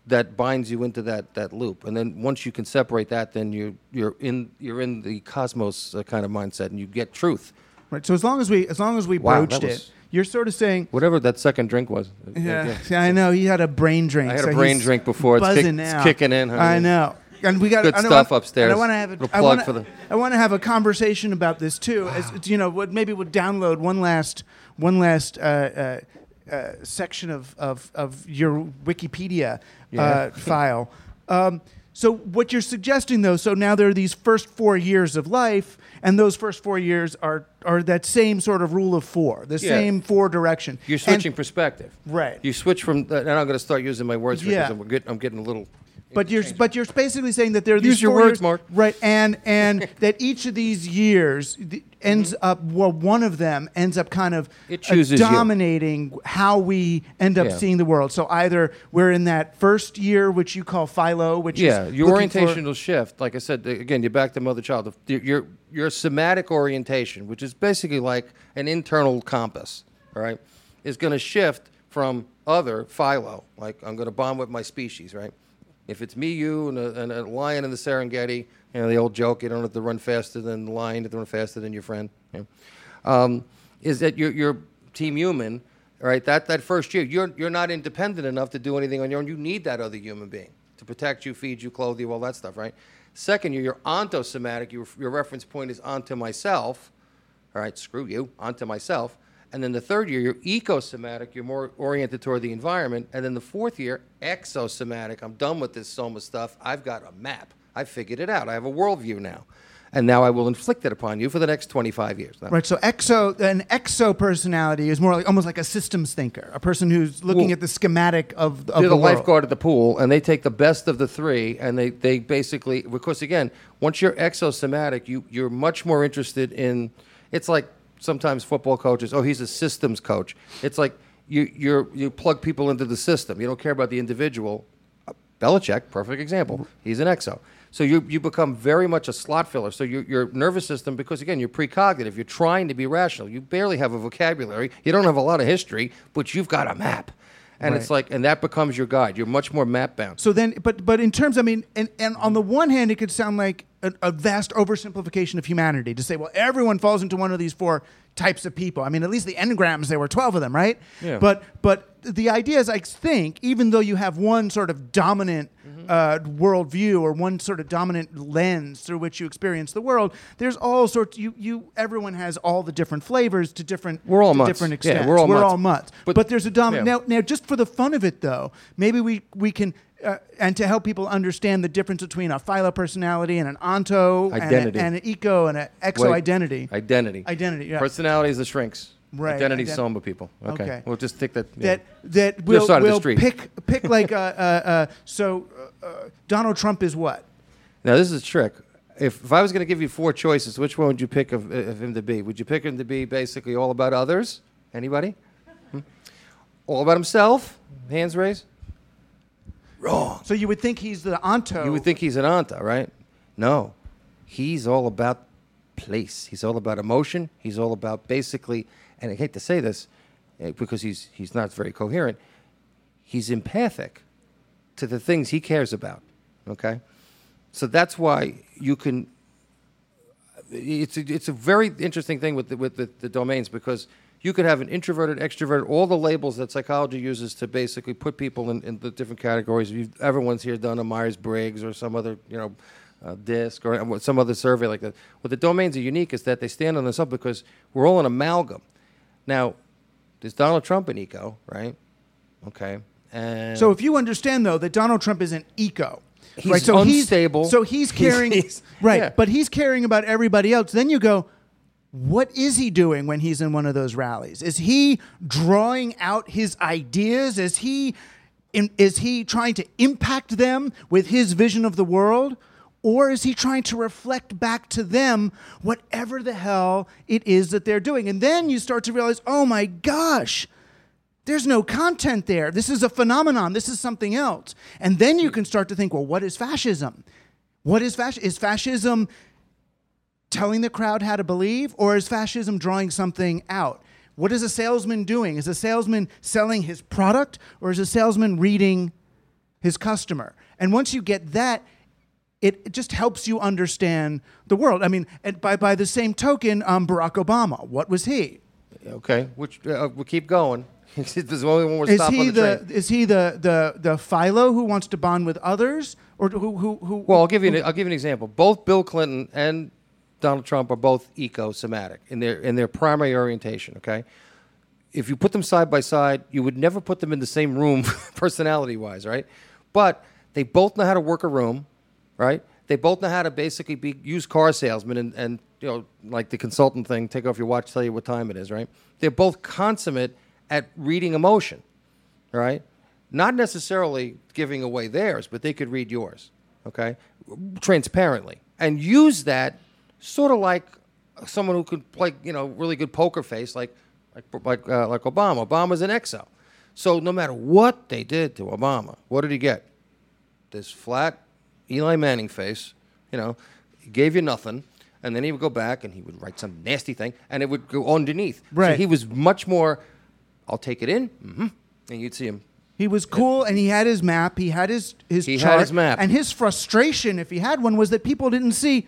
that binds you into that, that loop. And then once you can separate that, then you're, you're, in, you're in the cosmos uh, kind of mindset and you get truth. Right. So as long as we as long as we Wow, broached it, you're sort of saying. Whatever that second drink was. <laughs> Yeah, yeah, I know. He had a brain drink. I had a brain drink before. It's kick- it's kicking in, honey. I know. And we got Good stuff I- upstairs. I want to have a, Little plug wanna, for the- I want to have a conversation about this too. As, you know, what maybe we'll download one last one last uh, uh, uh, section of, of, of your Wikipedia Yeah. uh, <laughs> file. Um, so what you're suggesting though, so now there are these first four years of life, and those first four years are are that same sort of rule of four, the Yeah. same four direction. You're And- switching perspective. Right. You switch from, uh, and I'm going to start using my words for Yeah. because I'm, getting- I'm getting a little. But you're but you're basically saying that there are Use these your four words, years, Mark. right? And and <laughs> that each of these years ends up well, one of them ends up kind of uh, chooses you. dominating how we end up Yeah. seeing the world. So either we're in that first year, which you call philo, which Yeah, is your looking orientation will shift. Like I said, again, you're back to mother child. Your, your your somatic orientation, which is basically like an internal compass, all right, is going to shift from other philo. Like I'm going to bond with my species, right? If it's me, you, and a, and a lion in the Serengeti, you know the old joke: you don't have to run faster than the lion, you have to run faster than your friend. you know. Um, is that you're, you're team human, right? That that first year, you're you're not independent enough to do anything on your own. You need that other human being to protect you, feed you, clothe you, all that stuff, right? Second year, you're ontosomatic. Your your reference point is onto myself. All right, screw you, onto myself. And then the third year, you're ecosomatic. You're more oriented toward the environment. And then the fourth year, exosomatic. I'm done with this soma stuff. I've got a map. I figured it out. I have a worldview now. And now I will inflict it upon you for the next 25 years. Now, Right, so exo an exo personality is more like almost like a systems thinker, a person who's looking Well, at the schematic of, of They're the, the, lifeguard at the pool, and they take the best of the three, and they, they basically because again, once you're exosomatic, you you're much more interested in. It's like sometimes football coaches. Oh, he's a systems coach. It's like you you're you plug people into the system. You don't care about the individual. Belichick, perfect example. He's an exo. So you you become very much a slot filler. So your your nervous system, because again you're precognitive, you're trying to be rational. You barely have a vocabulary. You don't have a lot of history, but you've got a map. And it's like, and that becomes your guide. You're much more map bound. So then, but but in terms, I mean, and, and on the one hand, it could sound like a, a vast oversimplification of humanity to say, well, everyone falls into one of these four types of people. I mean, at least the engrams, there were twelve of them, right? Yeah. But but the idea is, I think, even though you have one sort of dominant. Uh, worldview or one sort of dominant lens through which you experience the world, there's all sorts. You you everyone has all the different flavors to different We're all mutts. different Yeah, we're all mutts. mutts. But, But- there's a dominant yeah. now. Now, just for the fun of it, though, maybe we we can. Uh, and to help people understand the difference between a philo personality and an onto Identity. and, a, and an eco and an exo identity. Identity. Identity, yeah. Personality is the shrinks. Right, Identity ident- Soma people. Okay. Okay. We'll just take that. yeah. that that Your will, side of the will pick pick <laughs> like uh, uh, uh, so uh, uh, Donald Trump is what Now this is a trick. If, if I was going to give you four choices, which one would you pick of, of him to be? Would you pick him to be basically all about others? Anybody? Hmm? All about himself? Hands raised. Wrong. so you would think he's the onto You would think he's an anta, right? No. He's all about place. He's all about emotion. He's all about basically, and I hate to say this eh, because he's, he's not very coherent, he's empathic to the things he cares about. Okay? So that's why you can. It's a, it's a very interesting thing with the, with the, the domains because you could have an introverted, extroverted, all the labels that psychology uses to basically put people in, in the different categories. You've, everyone's here done a Myers Briggs or some other you know uh, disc or some other survey like that. What the domains are unique is that they stand on themselves because we're all an amalgam. Now, there's Donald Trump an eco, right? Okay, and So if you understand though that Donald Trump is an eco, He's right? So unstable. He's, so he's <laughs> He's- caring, he's- right? yeah. But he's caring about everybody else. Then you go, what is he doing when he's in one of those rallies? Is he drawing out his ideas? Is he in, is he trying to impact them with his vision of the world? Or is he trying to reflect back to them whatever the hell it is that they're doing? And then you start to realize, oh my gosh, there's no content there. This is a phenomenon. This is something else. And then you can start to think, well, what is fascism? What is fascism? Is fascism telling the crowd how to believe, or is fascism drawing something out? What is a salesman doing? Is a salesman selling his product, or is a salesman reading his customer? And once you get that, it, it just helps you understand the world. I mean, and by, by the same token, um, Barack Obama, what was he? Okay, which uh, we'll keep going. <laughs> this is the only one we're Is stopping he on the, the, train. is he the, the the Philo who wants to bond with others, or who who who? Well, I'll give you an, I'll give you an example. Both Bill Clinton and Donald Trump are both eco-somatic in their in their primary orientation. Okay, if you put them side by side, you would never put them in the same room, <laughs> personality-wise, right? But they both know how to work a room, right? They both know how to basically be used car salesmen and, and you know like the consultant thing, take off your watch, tell you what time it is, right? They're both consummate at reading emotion, right? Not necessarily giving away theirs, but they could read yours, okay? Transparently. And use that sort of like someone who could play, you know, really good poker face, like like like uh, like Obama. Obama's an exo. So no matter what they did to Obama, what did he get? This flat Eli Manning face, you know, he gave you nothing, and then he would go back and he would write some nasty thing, and it would go underneath. So Right. he was much more. I'll take it in, hmm and you'd see him. He was cool, and he had his map. He had his his He had his map. and his frustration, if he had one, was that people didn't see.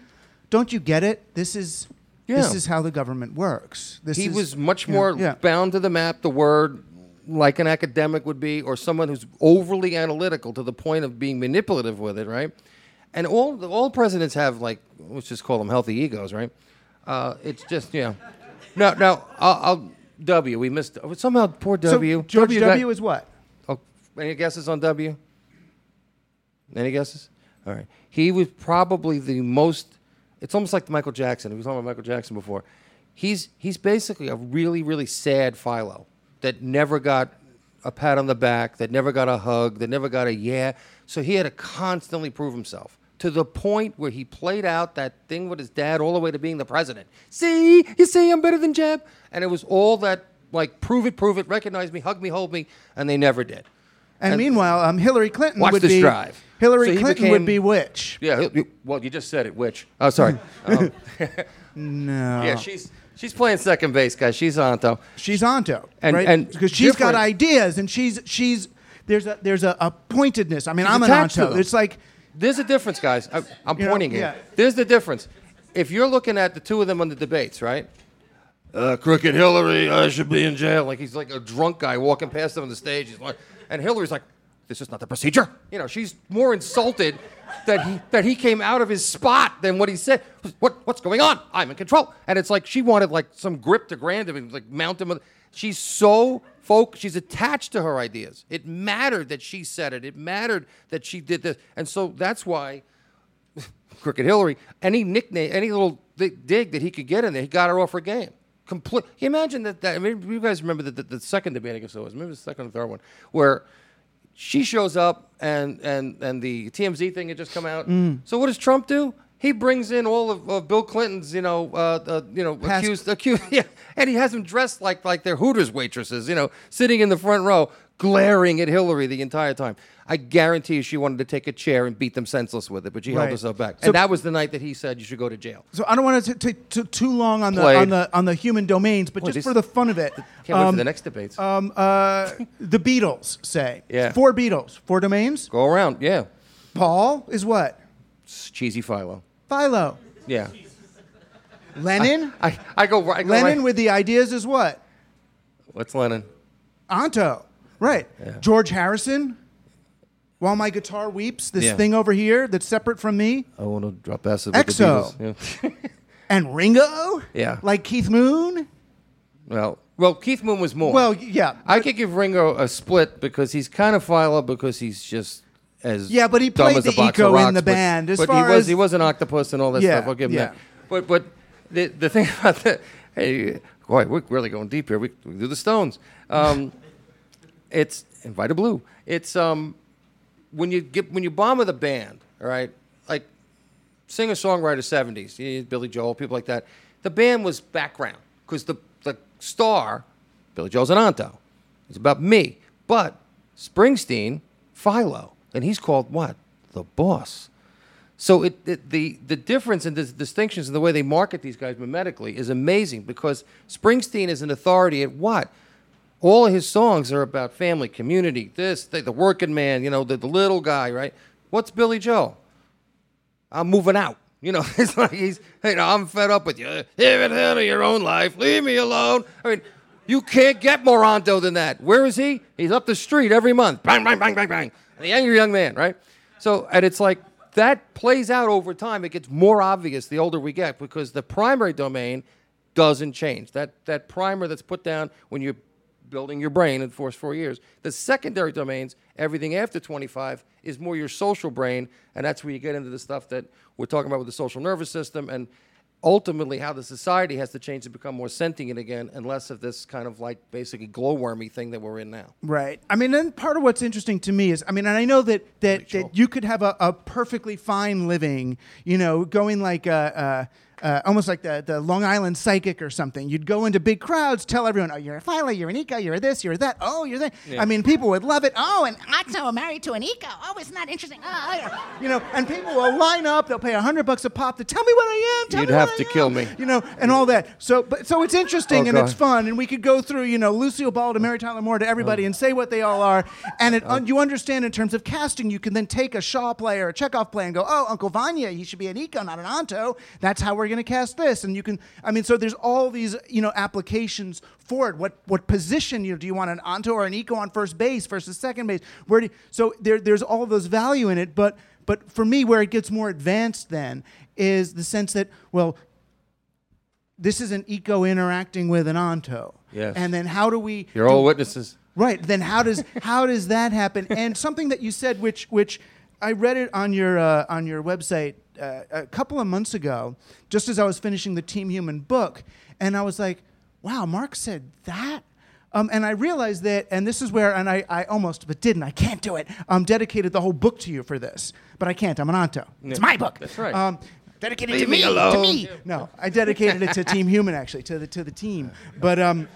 Don't you get it? This is this is how the government works. This he is- was much yeah, more yeah. bound to the map, the word, like an academic would be, or someone who's overly analytical to the point of being manipulative with it, right? And all all presidents have like let's just call them healthy egos, right? Uh, it's just you know. No, no, I'll, I'll W. We missed somehow. Poor So W. George you W. got- is what? Oh, any guesses on W? Any guesses? All right. He was probably the most. It's almost like Michael Jackson. We were talking about Michael Jackson before. He's he's basically a really really sad Philo that never got a pat on the back, that never got a hug, that never got a yeah. So he had to constantly prove himself to the point where he played out that thing with his dad all the way to being the president. See, you see, I'm better than Jeb, and it was all that like prove it, prove it, recognize me, hug me, hold me, and they never did. And, And- meanwai, um, Hillary Clinton Watch would this be drive. Hillary So Clinton became- would be which? Yeah. Well, you just said it. Which? Oh, sorry. <laughs> Um, <laughs> No, yeah, she's she's playing second base, guys. She's Anto. she's onto And- right and because she's got ideas and she's she's there's a there's a, a pointedness. I mean, She's I'm an attached to onto. It's like There's a difference, guys. I, I'm You know, pointing yeah. here. There's the difference. If you're looking at the two of them on the debates, right? Uh, crooked Hillary, I should be in jail. Like he's like a drunk guy walking past them on the stage. He's like, and Hillary's like, "This is not the procedure." You know, she's more insulted that he that he came out of his spot than what he said. What what's going on? I'm in control. And it's like she wanted like some grip to grand him and like mount him. She's so folk. She's attached to her ideas. It mattered that she said it. It mattered that she did this, and so that's why. <laughs> Crooked Hillary, any nickname, any little dig that he could get in there, he got her off her game. Complete. Imagine that, that? I mean, you guys remember the, the, the second debate, it was, maybe the second or third one, where she shows up and and and the TMZ thing had just come out. So what does Trump do? He brings in all of, of Bill Clinton's, you know, uh, uh, you know, Past- accused, accused, <laughs> yeah, and he has them dressed like like they're Hooters waitresses, you know, sitting in the front row, glaring at Hillary the entire time. I guarantee you, she wanted to take a chair and beat them senseless with it, but she held herself back. So- and that was the night that he said you should go to jail. so. I don't want to take too, too long on the Played. on the on the human domains, but Boy, just this- for the fun of it, Can't wait um, for the next debates. um, uh, the Beatles say Yeah. four Beatles, four domains. go around, yeah. Paul is what It's cheesy Philo. Philo. Yeah. Lennon. I, I go, I go Lennon right. with the ideas is what What's Lennon? Anto. Right. George Harrison. While my guitar weeps, this Yeah. thing over here that's separate from me, I want to drop acid with Exo. the Beatles. Yeah. <laughs> and Ringo. Yeah. Like Keith Moon. well, well, Keith Moon was more. Well, yeah. I could give Ringo a split because he's kind of Philo because he's just as Yeah, but he dumb played as a the box eco in rocks, the but- band. As but far he was as- he was an octopus and all that Yeah, stuff. I'll give him yeah. that. But but the the <laughs> thing about that, hey, boy, we're really going deep here. We, we do the Stones. Um, <laughs> it's Invita Blue. It's um when you get when you bomb with a band, all right, like singer songwriter 70s, eh, Billy Joel, people like that. The band was background because the, the star, Billy Joel's an Anto. It's about me. But Springsteen, Philo, and he's called what? The boss. So it, it, the the difference and the distinctions in the way they market these guys mimetically is amazing because Springsteen is an authority at what? All of his songs are about family, community, this, the, the working man, you know, the, the little guy, right? What's Billy Joel? I'm moving out. You know, <laughs> it's like he's, you know, I'm fed up with you. Live it out of your own life. Leave me alone. I mean, you can't get more Anto than that. Where is he? He's up the street every month. Bang, bang, bang, bang, bang. The angry young man, right? So, and it's like that plays out over time. It gets more obvious the older we get because the primary domain doesn't change. That that primer that's put down when you're building your brain in the first four years. The secondary domains, everything after 25, is more your social brain, and that's where you get into the stuff that we're talking about with the social nervous system and ultimately how the society has to change to become more sentient again and less of this kind of like basically glowwormy thing that we're in now. Right. I mean, and part of what's interesting to me is, I mean, and I know that that, that you could have a, a perfectly fine living, you know, going like a. a uh, almost like the, the Long Island psychic or something. You'd go into big crowds, tell everyone, oh, you're a Philo, you're an Eco, you're this, you're that. Oh, you're that. Yeah. I mean, people would love it. Oh, and Otto married to an eco. Oh, isn't that interesting? Oh, you know, and people will line up. They'll pay a hundred bucks a pop to tell me what I am. Tell You'd me what have to kill me. You know, and all that. So, but so it's interesting Oh, and it's fun, and we could go through, you know, Lucille Ball to Mary Tyler Moore to everybody and say what they all are, and it, un- you understand in terms of casting, you can then take a Shaw play or a Chekhov play and go, oh, Uncle Vanya, he should be an Eco, not an Anto. That's how we're going to cast this, and you can. I mean, so there's all these, you know, applications for it. What what position you know, do you want an onto or an Eco on first base versus second base? Where do you, so there there's all those value in it, but but for me, where it gets more advanced then is the sense that well, this is an Eco interacting with an onto Yes. And then how do we You're all witnesses. Right. Then how does <laughs> how does that happen? And something that you said, which which I read it on your uh, on your website uh, a couple of months ago, just as I was finishing the Team Human book, and I was like, "Wow, Mark said that." Um, and I realized that, and this is where, and I, I almost, but didn't, I can't do it. Um, dedicated the whole book to you for this, but I can't. I'm an Anto. It's my book. That's right. Um, dedicated Leave to me me. alone. To me. No, I dedicated it to Team Human actually, to the to the team. But um,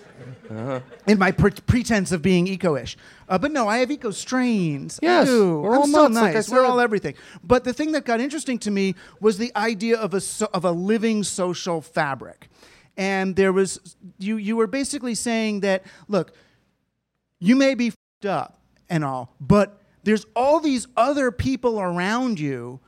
in my pre- pretense of being eco-ish. Uh, but no, I have eco strains. I do. we're I'm all so nuts, like I nice. we're said. all everything. But the thing that got interesting to me was the idea of a so, of a living social fabric, and there was you you were basically saying that look, you may be fed up and all, but there's all these other people around you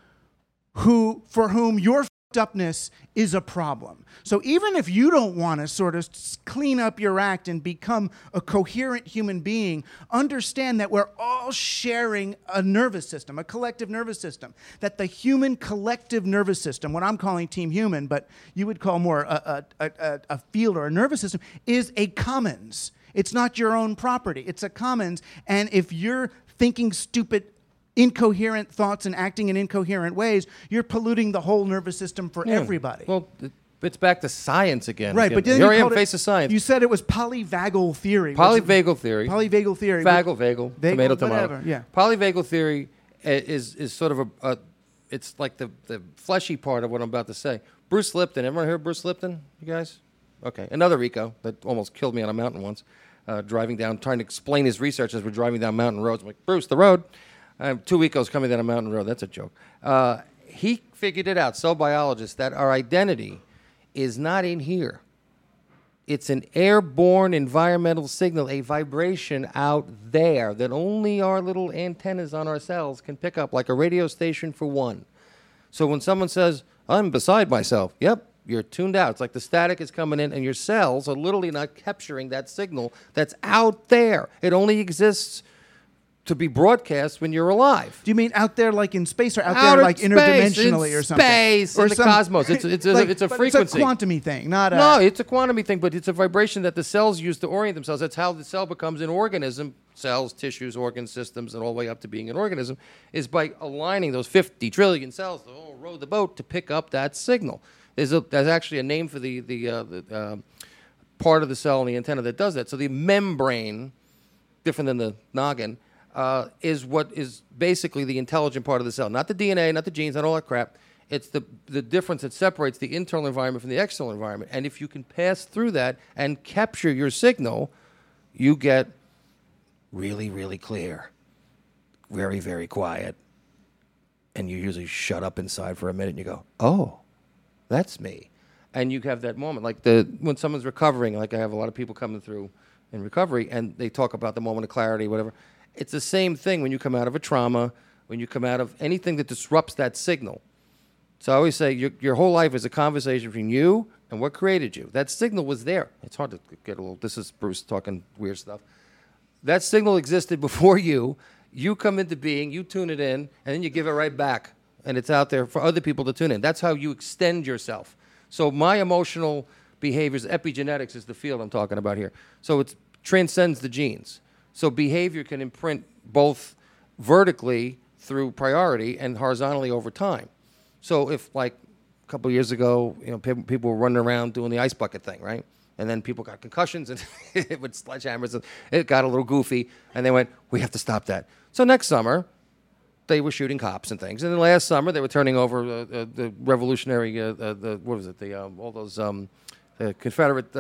who for whom your upness is a problem. So even if you don't want to sort of clean up your act and become a coherent human being, understand that we're all sharing a nervous system, a collective nervous system. That the human collective nervous system, what I'm calling team human, but you would call more a, a, a- a field or a nervous system, is a commons. It's not your own property. It's a commons. And if you're thinking stupid incoherent thoughts and acting in incoherent ways, you're polluting the whole nervous system for everybody. Well, it- it's back to science again. right, Again, but then here you I am, it- face of science. You said it was polyvagal theory. Polyvagal theory. Polyvagal theory. Vagal, vagal, Vagal, tomato, tomato. whatever, yeah. Polyvagal theory is is sort of a, a it's like the the fleshy part of what I'm about to say. Bruce Lipton. Everyone heard Bruce Lipton? You guys? Okay, another Eco that almost killed me on a mountain once. Uh, driving down, trying to explain his research as we're driving down mountain roads. I'm like, Bruce, the road. Have two Ecos coming down a mountain road. That's a joke. Uh, he figured it out, cell biologist, that our identity is not in here. It's an airborne environmental signal, a vibration out there that only our little antennas on our cells can pick up, like a radio station for one. So when someone says, I'm beside myself, yep, you're tuned out. It's like the static is coming in, and your cells are literally not capturing that signal that's out there. It only exists to be broadcast when you're alive. Do you mean out there like in space or out Outer there like space, interdimensionally in or something? space, or in the cosmos. It's- it's a- <laughs> it's a frequency. It's a quantum thing, not a. No, it's a quantum thing, but it's a vibration that the cells use to orient themselves. That's how the cell becomes an organism. Cells, tissues, organ systems, and all the way up to being an organism is by aligning those 50 trillion cells to all row the boat to pick up that signal. There's, a, there's actually a name for the, the, uh, the uh, part of the cell and the antenna that does that. So the membrane, different than the noggin, uh, is what is basically the intelligent part of the cell. Not the DNA, not the genes, not all that crap. It's the the difference that separates the internal environment from the external environment. And if you can pass through that and capture your signal, you get really, really clear, very, very quiet, and you usually shut up inside for a minute and you go, "Oh, that's me," and you have that moment like the when someone's recovering. Like I have a lot of people coming through in recovery, and they talk about the moment of clarity, whatever. It's the same thing when you come out of a trauma, when you come out of anything that disrupts that signal. So I always say your, your whole life is a conversation between you and what created you. That signal was there. It's hard to get a little. This is Bruce talking weird stuff. That signal existed <laughs> before you. You come into being, you tune it in, and then you give it right back. And it's out there for other people to tune in. That's how you extend yourself. So my emotional behaviors, epigenetics is the field I'm talking about here. So it transcends the genes. So behavior can imprint both vertically through priority and horizontally over time. So if like a couple years ago, you know, people, people were running around doing the ice bucket thing, right? And then people got concussions and it <laughs> with sledgehammers, and it got a little goofy. And they went, "We have to stop that." So next summer, they were shooting cops and things. And then last summer, they were turning over uh, uh, the revolutionary, uh, uh, the what was it, the um, all those um, Confederate.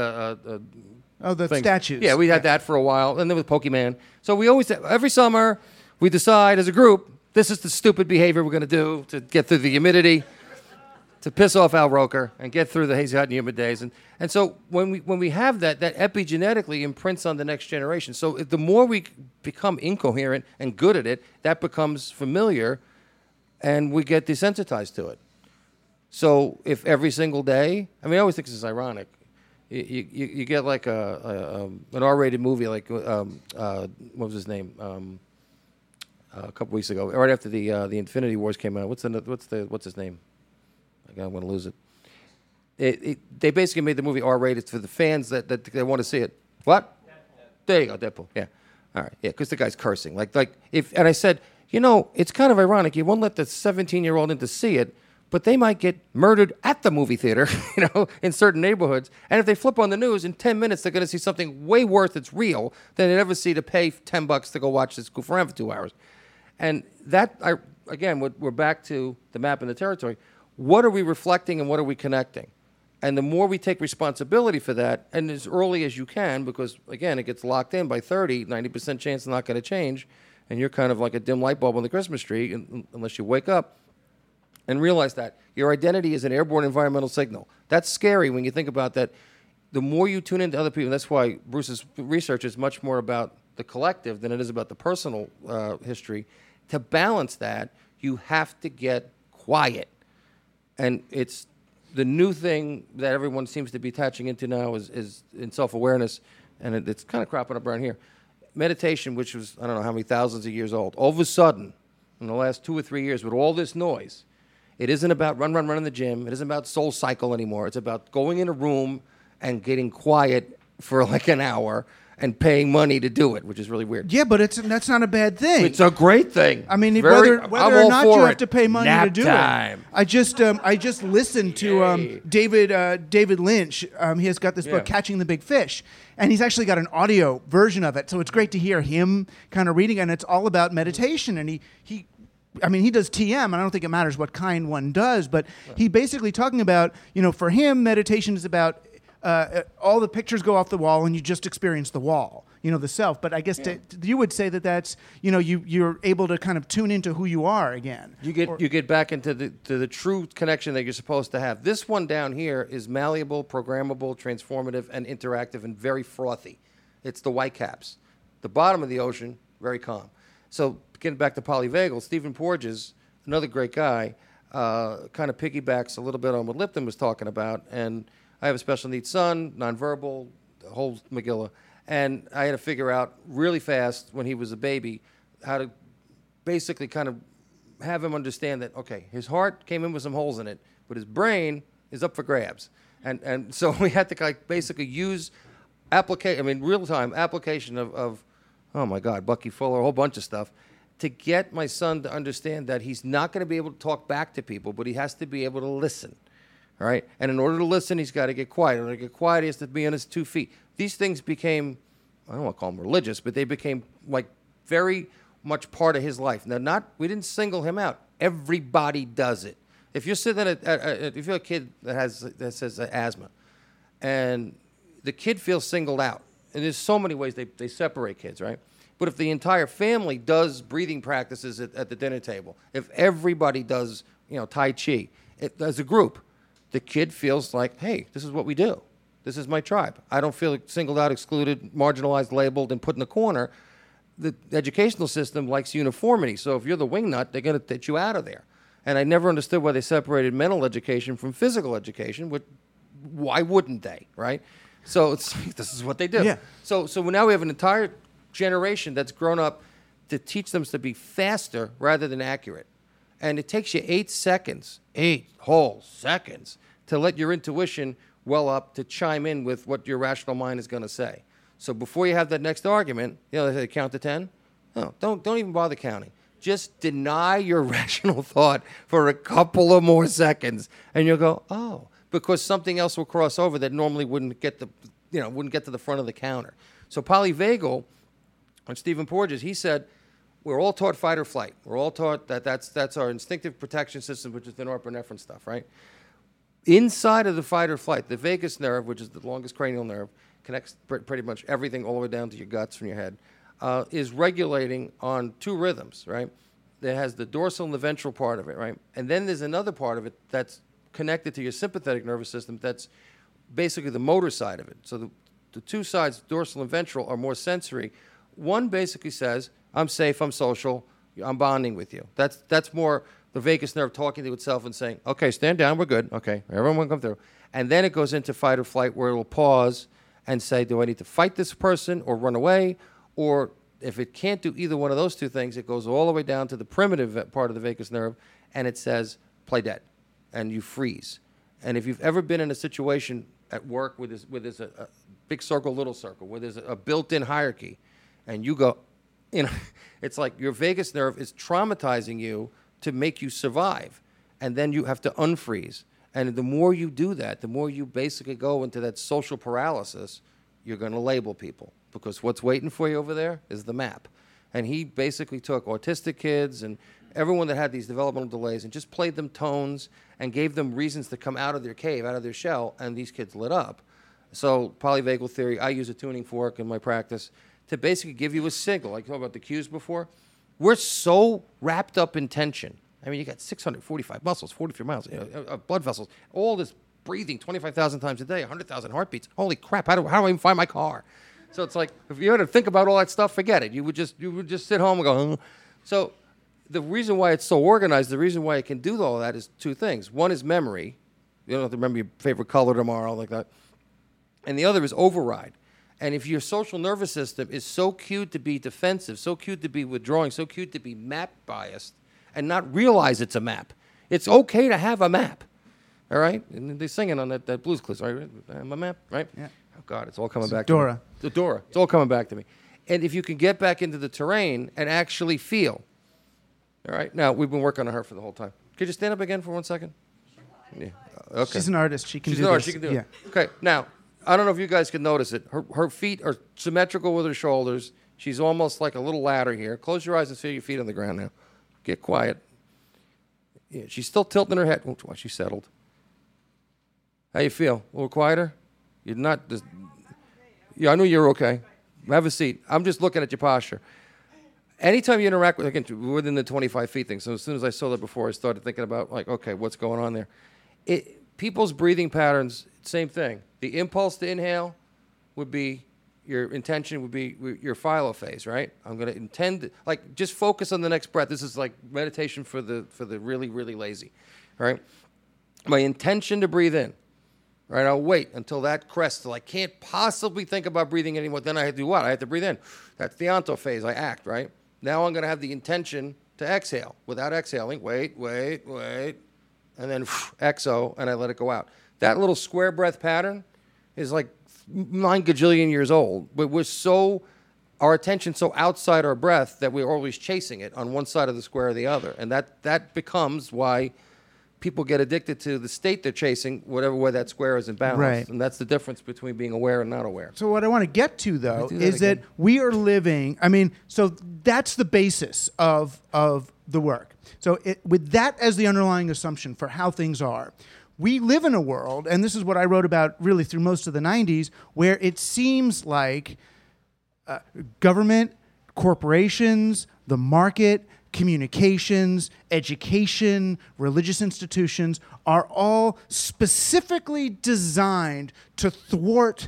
Oh, the things. statues. Yeah, we had that for a while, and then with Pokemon. So we always every summer we decide as a group this is the stupid behavior we're going to do to get through the humidity, to piss off Al Roker, and get through the hazy, hot, and humid days. And and so when we when we have that, that epigenetically imprints on the next generation. So the more we become incoherent and good at it, that becomes familiar, and we get desensitized to it. So if every single day, I mean, I always think this is ironic. You, you, you get like a, a um, an R-rated movie, like um, uh, what was his name? Um, a couple weeks ago, right after the uh, the Infinity Wars came out. What's the what's the what's his name? I am gonna lose it. It, it. They basically made the movie R-rated for the fans that, that they want to see it. What? There you go, Deadpool. Yeah. All right. Yeah, because the guy's cursing. Like like if and I said, you know, it's kind of ironic. You won't let the 17 year old in to see it but they might get murdered at the movie theater, <laughs> you know, in certain neighborhoods. And if they flip on the news in 10 minutes, they're going to see something way worse that's real than they'd ever see to pay 10 bucks to go watch this goof around for two hours. And that, I, again, we're back to the map and the territory. What are we reflecting and what are we connecting? And the more we take responsibility for that, and as early as you can, because again, it gets locked in by 30, 90% chance it's not going to change, and you're kind of like a dim light bulb on the Christmas tree unless you wake up and realize that your identity is an airborne environmental signal. That's scary when you think about that. The more you tune into other people, that's why Bruce's research is much more about the collective than it is about the personal uh, history. To balance that, you have to get quiet. And it's the new thing that everyone seems to be attaching into now is, is in self awareness, and it, it's kind of cropping up around here. Meditation, which was, I don't know how many thousands of years old, all of a sudden, in the last two or three years, with all this noise, it isn't about run, run, run in the gym. It isn't about soul cycle anymore. It's about going in a room and getting quiet for like an hour and paying money to do it, which is really weird. Yeah, but it's that's not a bad thing. It's a great thing. I mean, Very- whether whether I'm or not you for have to pay money Nap to do time. it. I just um, I just listened to um, David uh, David Lynch. Um, he has got this book, Catching the Big Fish, and he's actually got an audio version of it. So it's great to hear him kind of reading, and it's all about meditation. And he he. I mean, he does TM, and I don't think it matters what kind one does, but he basically talking about, you know, for him, meditation is about uh, all the pictures go off the wall, and you just experience the wall, you know, the self. But I guess to, you would say that that's, you know, you you're able to kind of tune into who you are again. You get you get back into the to the true connection that you're supposed to have. This one down here is malleable, programmable, transformative, and interactive, and very frothy. It's the whitecaps. The bottom of the ocean, very calm. So getting back to polyvagal, Stephen Porges, another great guy, uh, kind of piggybacks a little bit on what Lipton was talking about. And I have a special needs son, nonverbal, the whole Megillah, and I had to figure out really fast when he was a baby how to basically kind of have him understand that okay, his heart came in with some holes in it, but his brain is up for grabs. And and so <laughs> we had to like basically use application. I mean, real time application of, of oh my God, Bucky Fuller, a whole bunch of stuff to get my son to understand that he's not going to be able to talk back to people, but he has to be able to listen. All right. And in order to listen, he's got to get quiet. In order to get quiet, he has to be on his two feet. These things became, I don't want to call them religious, but they became like very much part of his life. Now, not, we didn't single him out. Everybody does it. If you're sitting at, at, at if you're a kid that has that says asthma, and the kid feels singled out, and there's so many ways they, they separate kids, right? But if the entire family does breathing practices at, at the dinner table, if everybody does, you know, Tai Chi it, as a group, the kid feels like, hey, this is what we do. This is my tribe. I don't feel singled out, excluded, marginalized, labeled, and put in a corner. The educational system likes uniformity. So if you're the wingnut, they're going to get you out of there. And I never understood why they separated mental education from physical education. But why wouldn't they, right? So it's, <laughs> this is what they do. Yeah. So so now we have an entire generation that's grown up to teach them to be faster rather than accurate. And it takes you eight seconds, eight whole seconds, to let your intuition well up to chime in with what your rational mind is going to say. So before you have that next argument, you know, they say count to 10. No, don't, don't even bother counting. Just deny your <laughs> rational thought for a couple of more seconds, and you'll go, oh, because something else will cross over that normally wouldn't get the, you know, wouldn't get to the front of the counter. So polyvagal, on Stephen Porges, he said, we're all taught fight or flight. We're all taught that that's, that's our instinctive protection system, which is the norepinephrine stuff, right? Inside of the fight or flight, the vagus nerve, which is the longest cranial nerve, connects pr- pretty much everything all the way down to your guts from your head, uh, is regulating on two rhythms, right? That has the dorsal and the ventral part of it, right? And then there's another part of it that's connected to your sympathetic nervous system that's basically the motor side of it. So the, the two sides, dorsal and ventral, are more sensory. One basically says, I'm safe, I'm social, I'm bonding with you. That's, that's more the vagus nerve talking to itself and saying, okay, stand down, we're good. Okay, everyone come through. And then it goes into fight or flight where it will pause and say, do I need to fight this person or run away? Or if it can't do either one of those two things, it goes all the way down to the primitive part of the vagus nerve and it says, play dead. And you freeze. And if you've ever been in a situation at work where there's, where there's a, uh, a uh, big circle, little circle, where there's a, a built in hierarchy, and you go, you know, <laughs> it's like your vagus nerve is traumatizing you to make you survive. And then you have to unfreeze. And the more you do that, the more you basically go into that social paralysis, you're going to label people because what's waiting for you over there is the map. And he basically took autistic kids and everyone that had these developmental delays and just played them tones and gave them reasons to come out of their cave, out of their shell, and these kids lit up. So polyvagal theory, I use a tuning fork in my practice to basically give you a signal. Like talked about the cues before. We're so wrapped up in tension. I mean, you got 645 muscles, 43 miles, you know, uh, blood vessels, all this breathing 25,000 times a day, 100,000 heartbeats. Holy crap! How do, how do I even find my car? So it's like if you had to think about all that stuff, forget it. You would just you would just sit home and go. "Huh." So the reason why it's so organized, the reason why it can do all that is two things. One is memory. You don't have to remember your favorite color tomorrow, like that. And the other is override. And if your social nervous system is so cued to be defensive, so cued to be withdrawing, so cued to be map biased, and not realize it's a map, it's okay to have a map. All right? And they're singing on that, that blues clues, right? I'm a map, right? Yeah. Oh, God, it's all coming back Dora. to me. The Dora. It's all coming back to me. And if you can get back into the terrain and actually feel, all right? Now, we've been working on her for the whole time. Could you stand up again for one second? Yeah. Okay. She's an artist. She can do it. She's do an artist. She can do yeah. it. Okay. Now, I don't know if you guys can notice it. Her, her feet are symmetrical with her shoulders. She's almost like a little ladder here. Close your eyes and feel your feet on the ground now. Get quiet. Yeah, she's still tilting her head. Oh, wow, she's settled. How you feel? A little quieter? You're not. Just, yeah, I knew you were okay. Have a seat. I'm just looking at your posture. Anytime you interact with, again, within the 25 feet thing. So as soon as I saw that before, I started thinking about like, okay, what's going on there? It, people's breathing patterns, same thing. The impulse to inhale would be your intention would be your phase, right? I'm going to intend like just focus on the next breath. This is like meditation for the for the really really lazy, right? My intention to breathe in, right? I'll wait until that crests till I can't possibly think about breathing anymore. Then I have to do what? I have to breathe in. That's the onto phase. I act, right? Now I'm going to have the intention to exhale without exhaling. Wait, wait, wait, and then <sniffs> exo, and I let it go out. That little square breath pattern is like nine gajillion years old, but we're so our attention so outside our breath that we're always chasing it on one side of the square or the other, and that that becomes why people get addicted to the state they're chasing, whatever way that square is in balance, Right. and that's the difference between being aware and not aware. So what I want to get to though that is that we are living. I mean, so that's the basis of of the work. So, it, with that as the underlying assumption for how things are, we live in a world, and this is what I wrote about really through most of the 90s, where it seems like uh, government, corporations, the market, communications, education, religious institutions are all specifically designed to thwart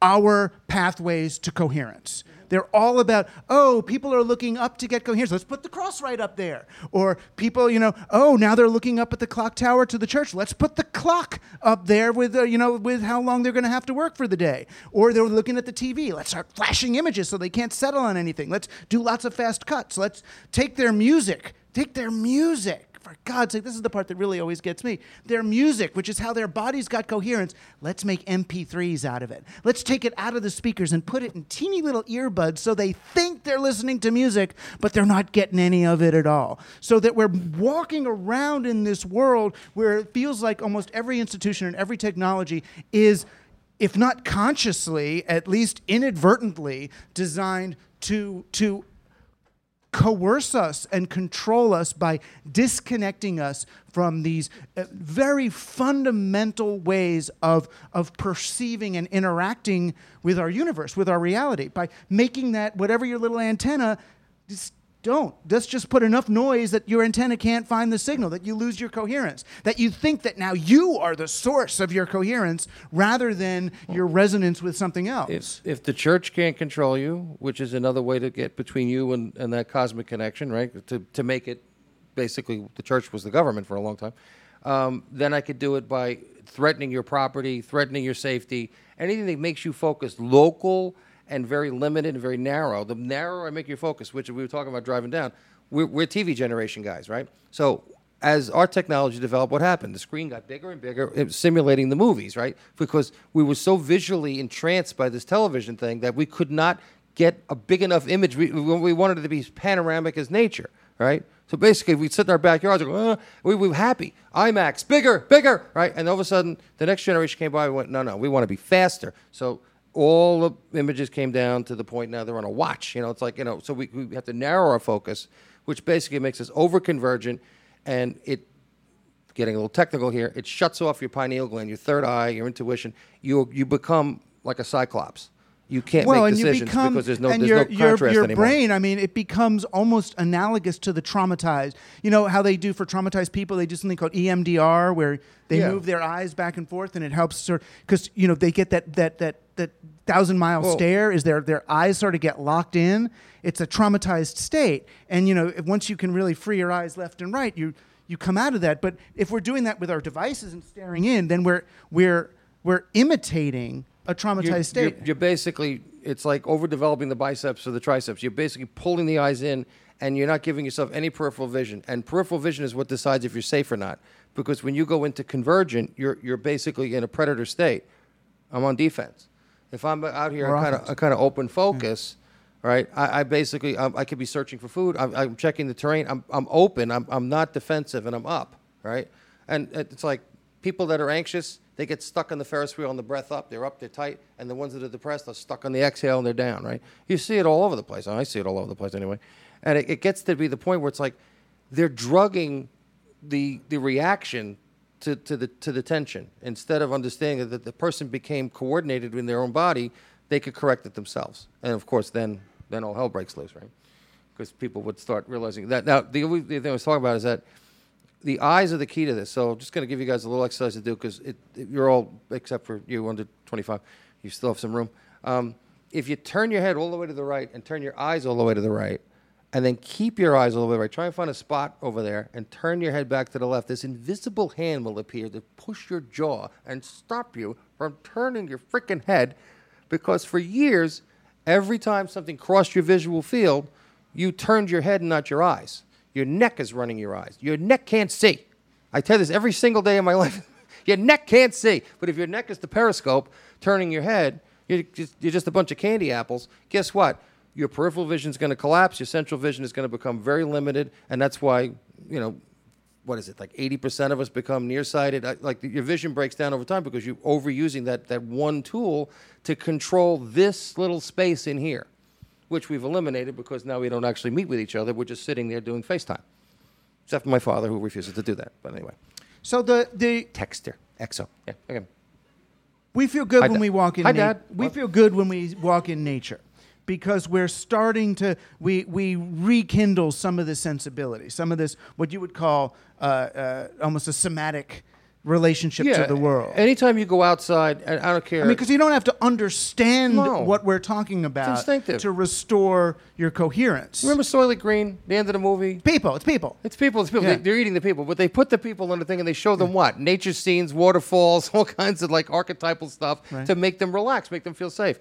our pathways to coherence. They're all about, oh, people are looking up to get coherence. Let's put the cross right up there. Or people, you know, oh, now they're looking up at the clock tower to the church. Let's put the clock up there with, uh, you know, with how long they're going to have to work for the day. Or they're looking at the TV. Let's start flashing images so they can't settle on anything. Let's do lots of fast cuts. Let's take their music. Take their music for God's sake, this is the part that really always gets me. Their music, which is how their bodies got coherence, let's make MP3s out of it. Let's take it out of the speakers and put it in teeny little earbuds so they think they're listening to music, but they're not getting any of it at all. So that we're walking around in this world where it feels like almost every institution and every technology is if not consciously, at least inadvertently designed to to coerce us and control us by disconnecting us from these uh, very fundamental ways of, of perceiving and interacting with our universe, with our reality, by making that whatever your little antenna, just don't. Just just put enough noise that your antenna can't find the signal, that you lose your coherence, that you think that now you are the source of your coherence rather than your resonance with something else. If, if the church can't control you, which is another way to get between you and, and that cosmic connection, right? To, to make it basically the church was the government for a long time, um, then I could do it by threatening your property, threatening your safety, anything that makes you focus local and very limited and very narrow. The narrower I make your focus, which we were talking about driving down, we're, we're TV generation guys, right? So as our technology developed, what happened? The screen got bigger and bigger, simulating the movies, right? Because we were so visually entranced by this television thing that we could not get a big enough image. We, we wanted it to be panoramic as nature, right? So basically, we'd sit in our backyards go, uh, we, we were happy. IMAX, bigger, bigger, right? And all of a sudden, the next generation came by and went, no, no, we want to be faster. So all the images came down to the point now they're on a watch. You know, it's like, you know, so we, we have to narrow our focus, which basically makes us over convergent and it, getting a little technical here, it shuts off your pineal gland, your third eye, your intuition. You, you become like a cyclops. You can't well, make decisions become, because there's no, and there's your, no your, contrast your anymore. brain, I mean, it becomes almost analogous to the traumatized. You know how they do for traumatized people? They do something called EMDR, where they Yeah. move their eyes back and forth, and it helps sort because you know they get that that that that thousand mile Well- stare. Is their their eyes sort of get locked in? It's a traumatized state, and you know once you can really free your eyes left and right, you you come out of that. But if we're doing that with our devices and staring in, then we're we're we're imitating a traumatized you're, state. You're, you're basically, it's like overdeveloping the biceps or the triceps. You're basically pulling the eyes in, and you're not giving yourself any peripheral vision. And peripheral vision is what decides if you're safe or not. Because when you go into convergent, you're you're basically in a predator state. I'm on defense. If I'm out here, Or kind of kind of open focus. Right, I, I basically um, I could be searching for food. I'm, I'm checking the terrain. I'm, I'm open. I'm, I'm not defensive, and I'm up. Right, and it's like people that are anxious, they get stuck on the Ferris wheel on the breath up. They're up, they're tight, and the ones that are depressed are stuck on the exhale and they're down. Right, you see it all over the place. I see it all over the place anyway, and it, it gets to be the point where it's like they're drugging the the reaction to, to the to the tension instead of understanding that the person became coordinated in their own body, they could correct it themselves. And of course, then then all hell breaks loose, right? Because people would start realizing that. Now, the only thing I was talking about is that the eyes are the key to this. So I'm just going to give you guys a little exercise to do because you're all, except for you under 25, you still have some room. Um, if you turn your head all the way to the right and turn your eyes all the way to the right, and then keep your eyes a little way right, try and find a spot over there and turn your head back to the left. This invisible hand will appear to push your jaw and stop you from turning your freaking head because for years, every time something crossed your visual field, you turned your head and not your eyes. Your neck is running your eyes. Your neck can't see. I tell this every single day of my <laughs> life. your neck can't see. But if your neck is the periscope turning your head, you're just, you're just a bunch of candy apples. Guess what? Your peripheral vision is going to collapse. Your central vision is going to become very limited. And that's why, you know, what is it like 80% of us become nearsighted like your vision breaks down over time because you're overusing that, that one tool to control this little space in here which we've eliminated because now we don't actually meet with each other we're just sitting there doing facetime except for my father who refuses to do that. But anyway, So the the Texter, EXO. Yeah, okay. we feel good Hi, when Dad. we walk in. Hi, na- Dad. We feel good when we walk in nature because we're starting to we we rekindle some of this sensibility, some of this what you would call uh, uh, almost a somatic relationship to the world. Anytime you go outside, I don't care. I mean, because you don't have to understand No. what we're talking about to restore your coherence. remember Soylent Green, the end of the movie. people, it's people. It's people. It's people. Yeah. They, they're eating the people, but they put the people on the thing and they show them what nature scenes, waterfalls, <laughs> all kinds of like archetypal stuff to make them relax, make them feel safe.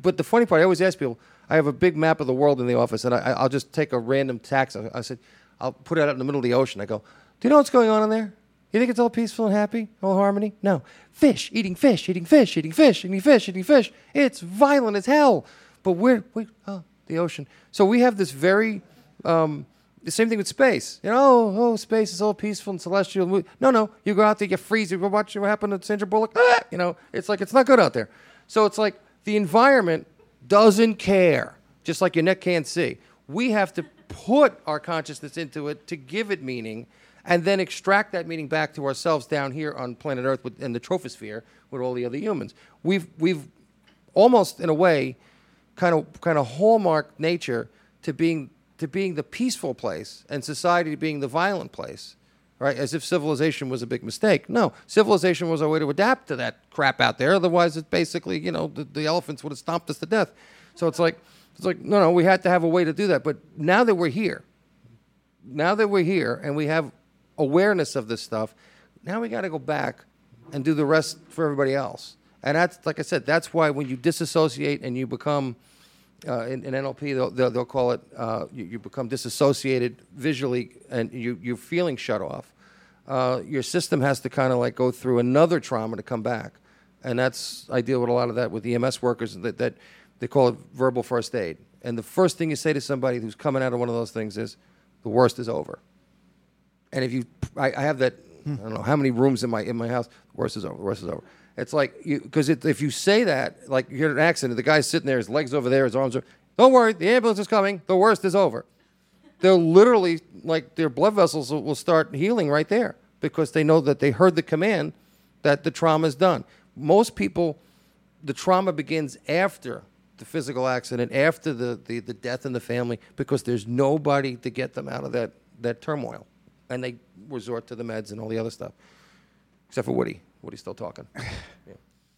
But the funny part, I always ask people. I have a big map of the world in the office, and I, I- I'll just take a random tax. I, I said, I'll put it out in the middle of the ocean. I go, Do you know what's going on in there? You think it's all peaceful and happy, all harmony? No. Fish eating fish, eating fish, eating fish, eating fish, eating fish. It's violent as hell. But we're we oh the ocean. So we have this very um, the same thing with space. You know, oh, oh, space is all peaceful and celestial. No, no, you go out there, you freeze. You watch what happened to Sandra Bullock. Ah! You know, it's like it's not good out there. So it's like the environment doesn't care, just like your neck can't see. We have to put our consciousness into it to give it meaning, and then extract that meaning back to ourselves down here on planet Earth with, in the troposphere with all the other humans. We've we've almost in a way kind of kind of hallmark nature to being to being the peaceful place and society being the violent place right? As if civilization was a big mistake. No civilization was a way to adapt to that crap out there. Otherwise it basically you know the, the elephants would have stomped us to death. So it's like it's like no no we had to have a way to do that. But now that we're here now that we're here and we have awareness of this stuff, now we got to go back and do the rest for everybody else. And that's, like I said, that's why when you disassociate and you become, uh, in, in NLP, they'll, they'll, they'll call it, uh, you, you become disassociated visually and you, you're feeling shut off. Uh, your system has to kind of like go through another trauma to come back. And that's, I deal with a lot of that with EMS workers that, that they call it verbal first aid. And the first thing you say to somebody who's coming out of one of those things is, the worst is over. And if you, I, I have that, I don't know how many rooms in my in my house. The worst is over. The worst is over. It's like you because if you say that, like you get an accident, the guy's sitting there, his legs over there, his arms are. Don't worry, the ambulance is coming. The worst is over. They'll literally like their blood vessels will start healing right there because they know that they heard the command that the trauma is done. Most people, the trauma begins after the physical accident, after the, the, the death in the family, because there's nobody to get them out of that, that turmoil. And they resort to the meds and all the other stuff. Except for Woody. Woody's still talking. <sighs> Yeah.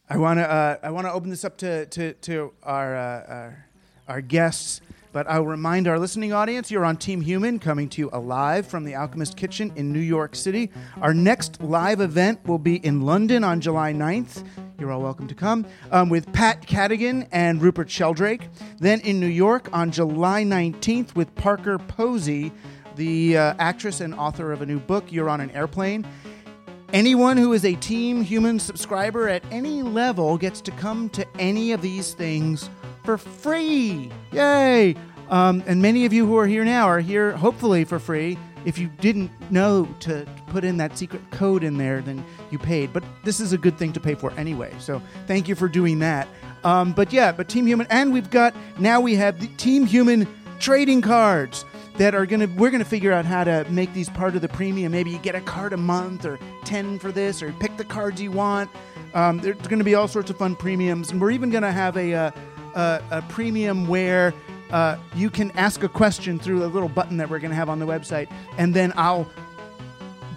I want to uh, I want to open this up to to, to our, uh, our our guests, but I'll remind our listening audience you're on Team Human, coming to you alive from the Alchemist Kitchen in New York City. Our next live event will be in London on July 9th. You're all welcome to come um, with Pat Cadigan and Rupert Sheldrake. Then in New York on July 19th with Parker Posey, the uh, actress and author of a new book. You're on an airplane. Anyone who is a Team Human subscriber at any level gets to come to any of these things for free. Yay! Um, and many of you who are here now are here hopefully for free. If you didn't know to put in that secret code in there, then you paid. But this is a good thing to pay for anyway. So thank you for doing that. Um, but yeah, but Team Human, and we've got now we have the Team Human trading cards that are gonna we're gonna figure out how to make these part of the premium. Maybe you get a card a month or ten for this, or pick the cards you want. Um, there's gonna be all sorts of fun premiums, and we're even gonna have a uh, a, a premium where uh, you can ask a question through a little button that we're gonna have on the website, and then I'll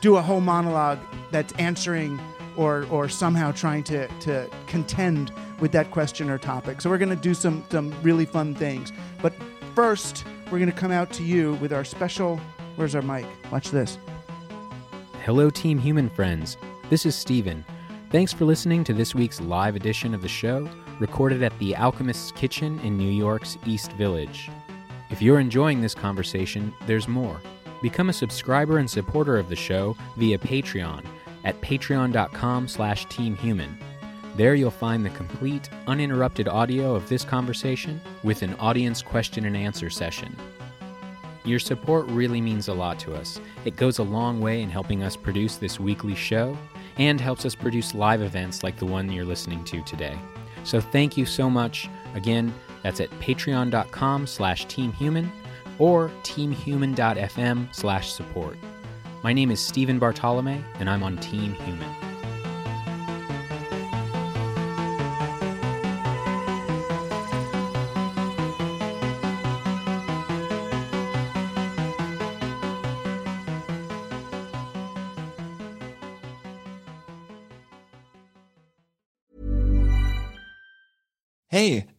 do a whole monologue that's answering or or somehow trying to to contend with that question or topic. So we're going to do some some really fun things. But first, we're going to come out to you with our special Where's our mic? Watch this. Hello, Team Human friends. This is Steven. Thanks for listening to this week's live edition of the show, recorded at the Alchemist's Kitchen in New York's East Village. If you're enjoying this conversation, there's more. Become a subscriber and supporter of the show via Patreon at patreon.com slash teamhuman. There you'll find the complete, uninterrupted audio of this conversation with an audience question and answer session. Your support really means a lot to us. It goes a long way in helping us produce this weekly show and helps us produce live events like the one you're listening to today. So thank you so much. Again, that's at patreon.com slash teamhuman or teamhuman.fm slash support. My name is Stephen Bartolome, and I'm on Team Human.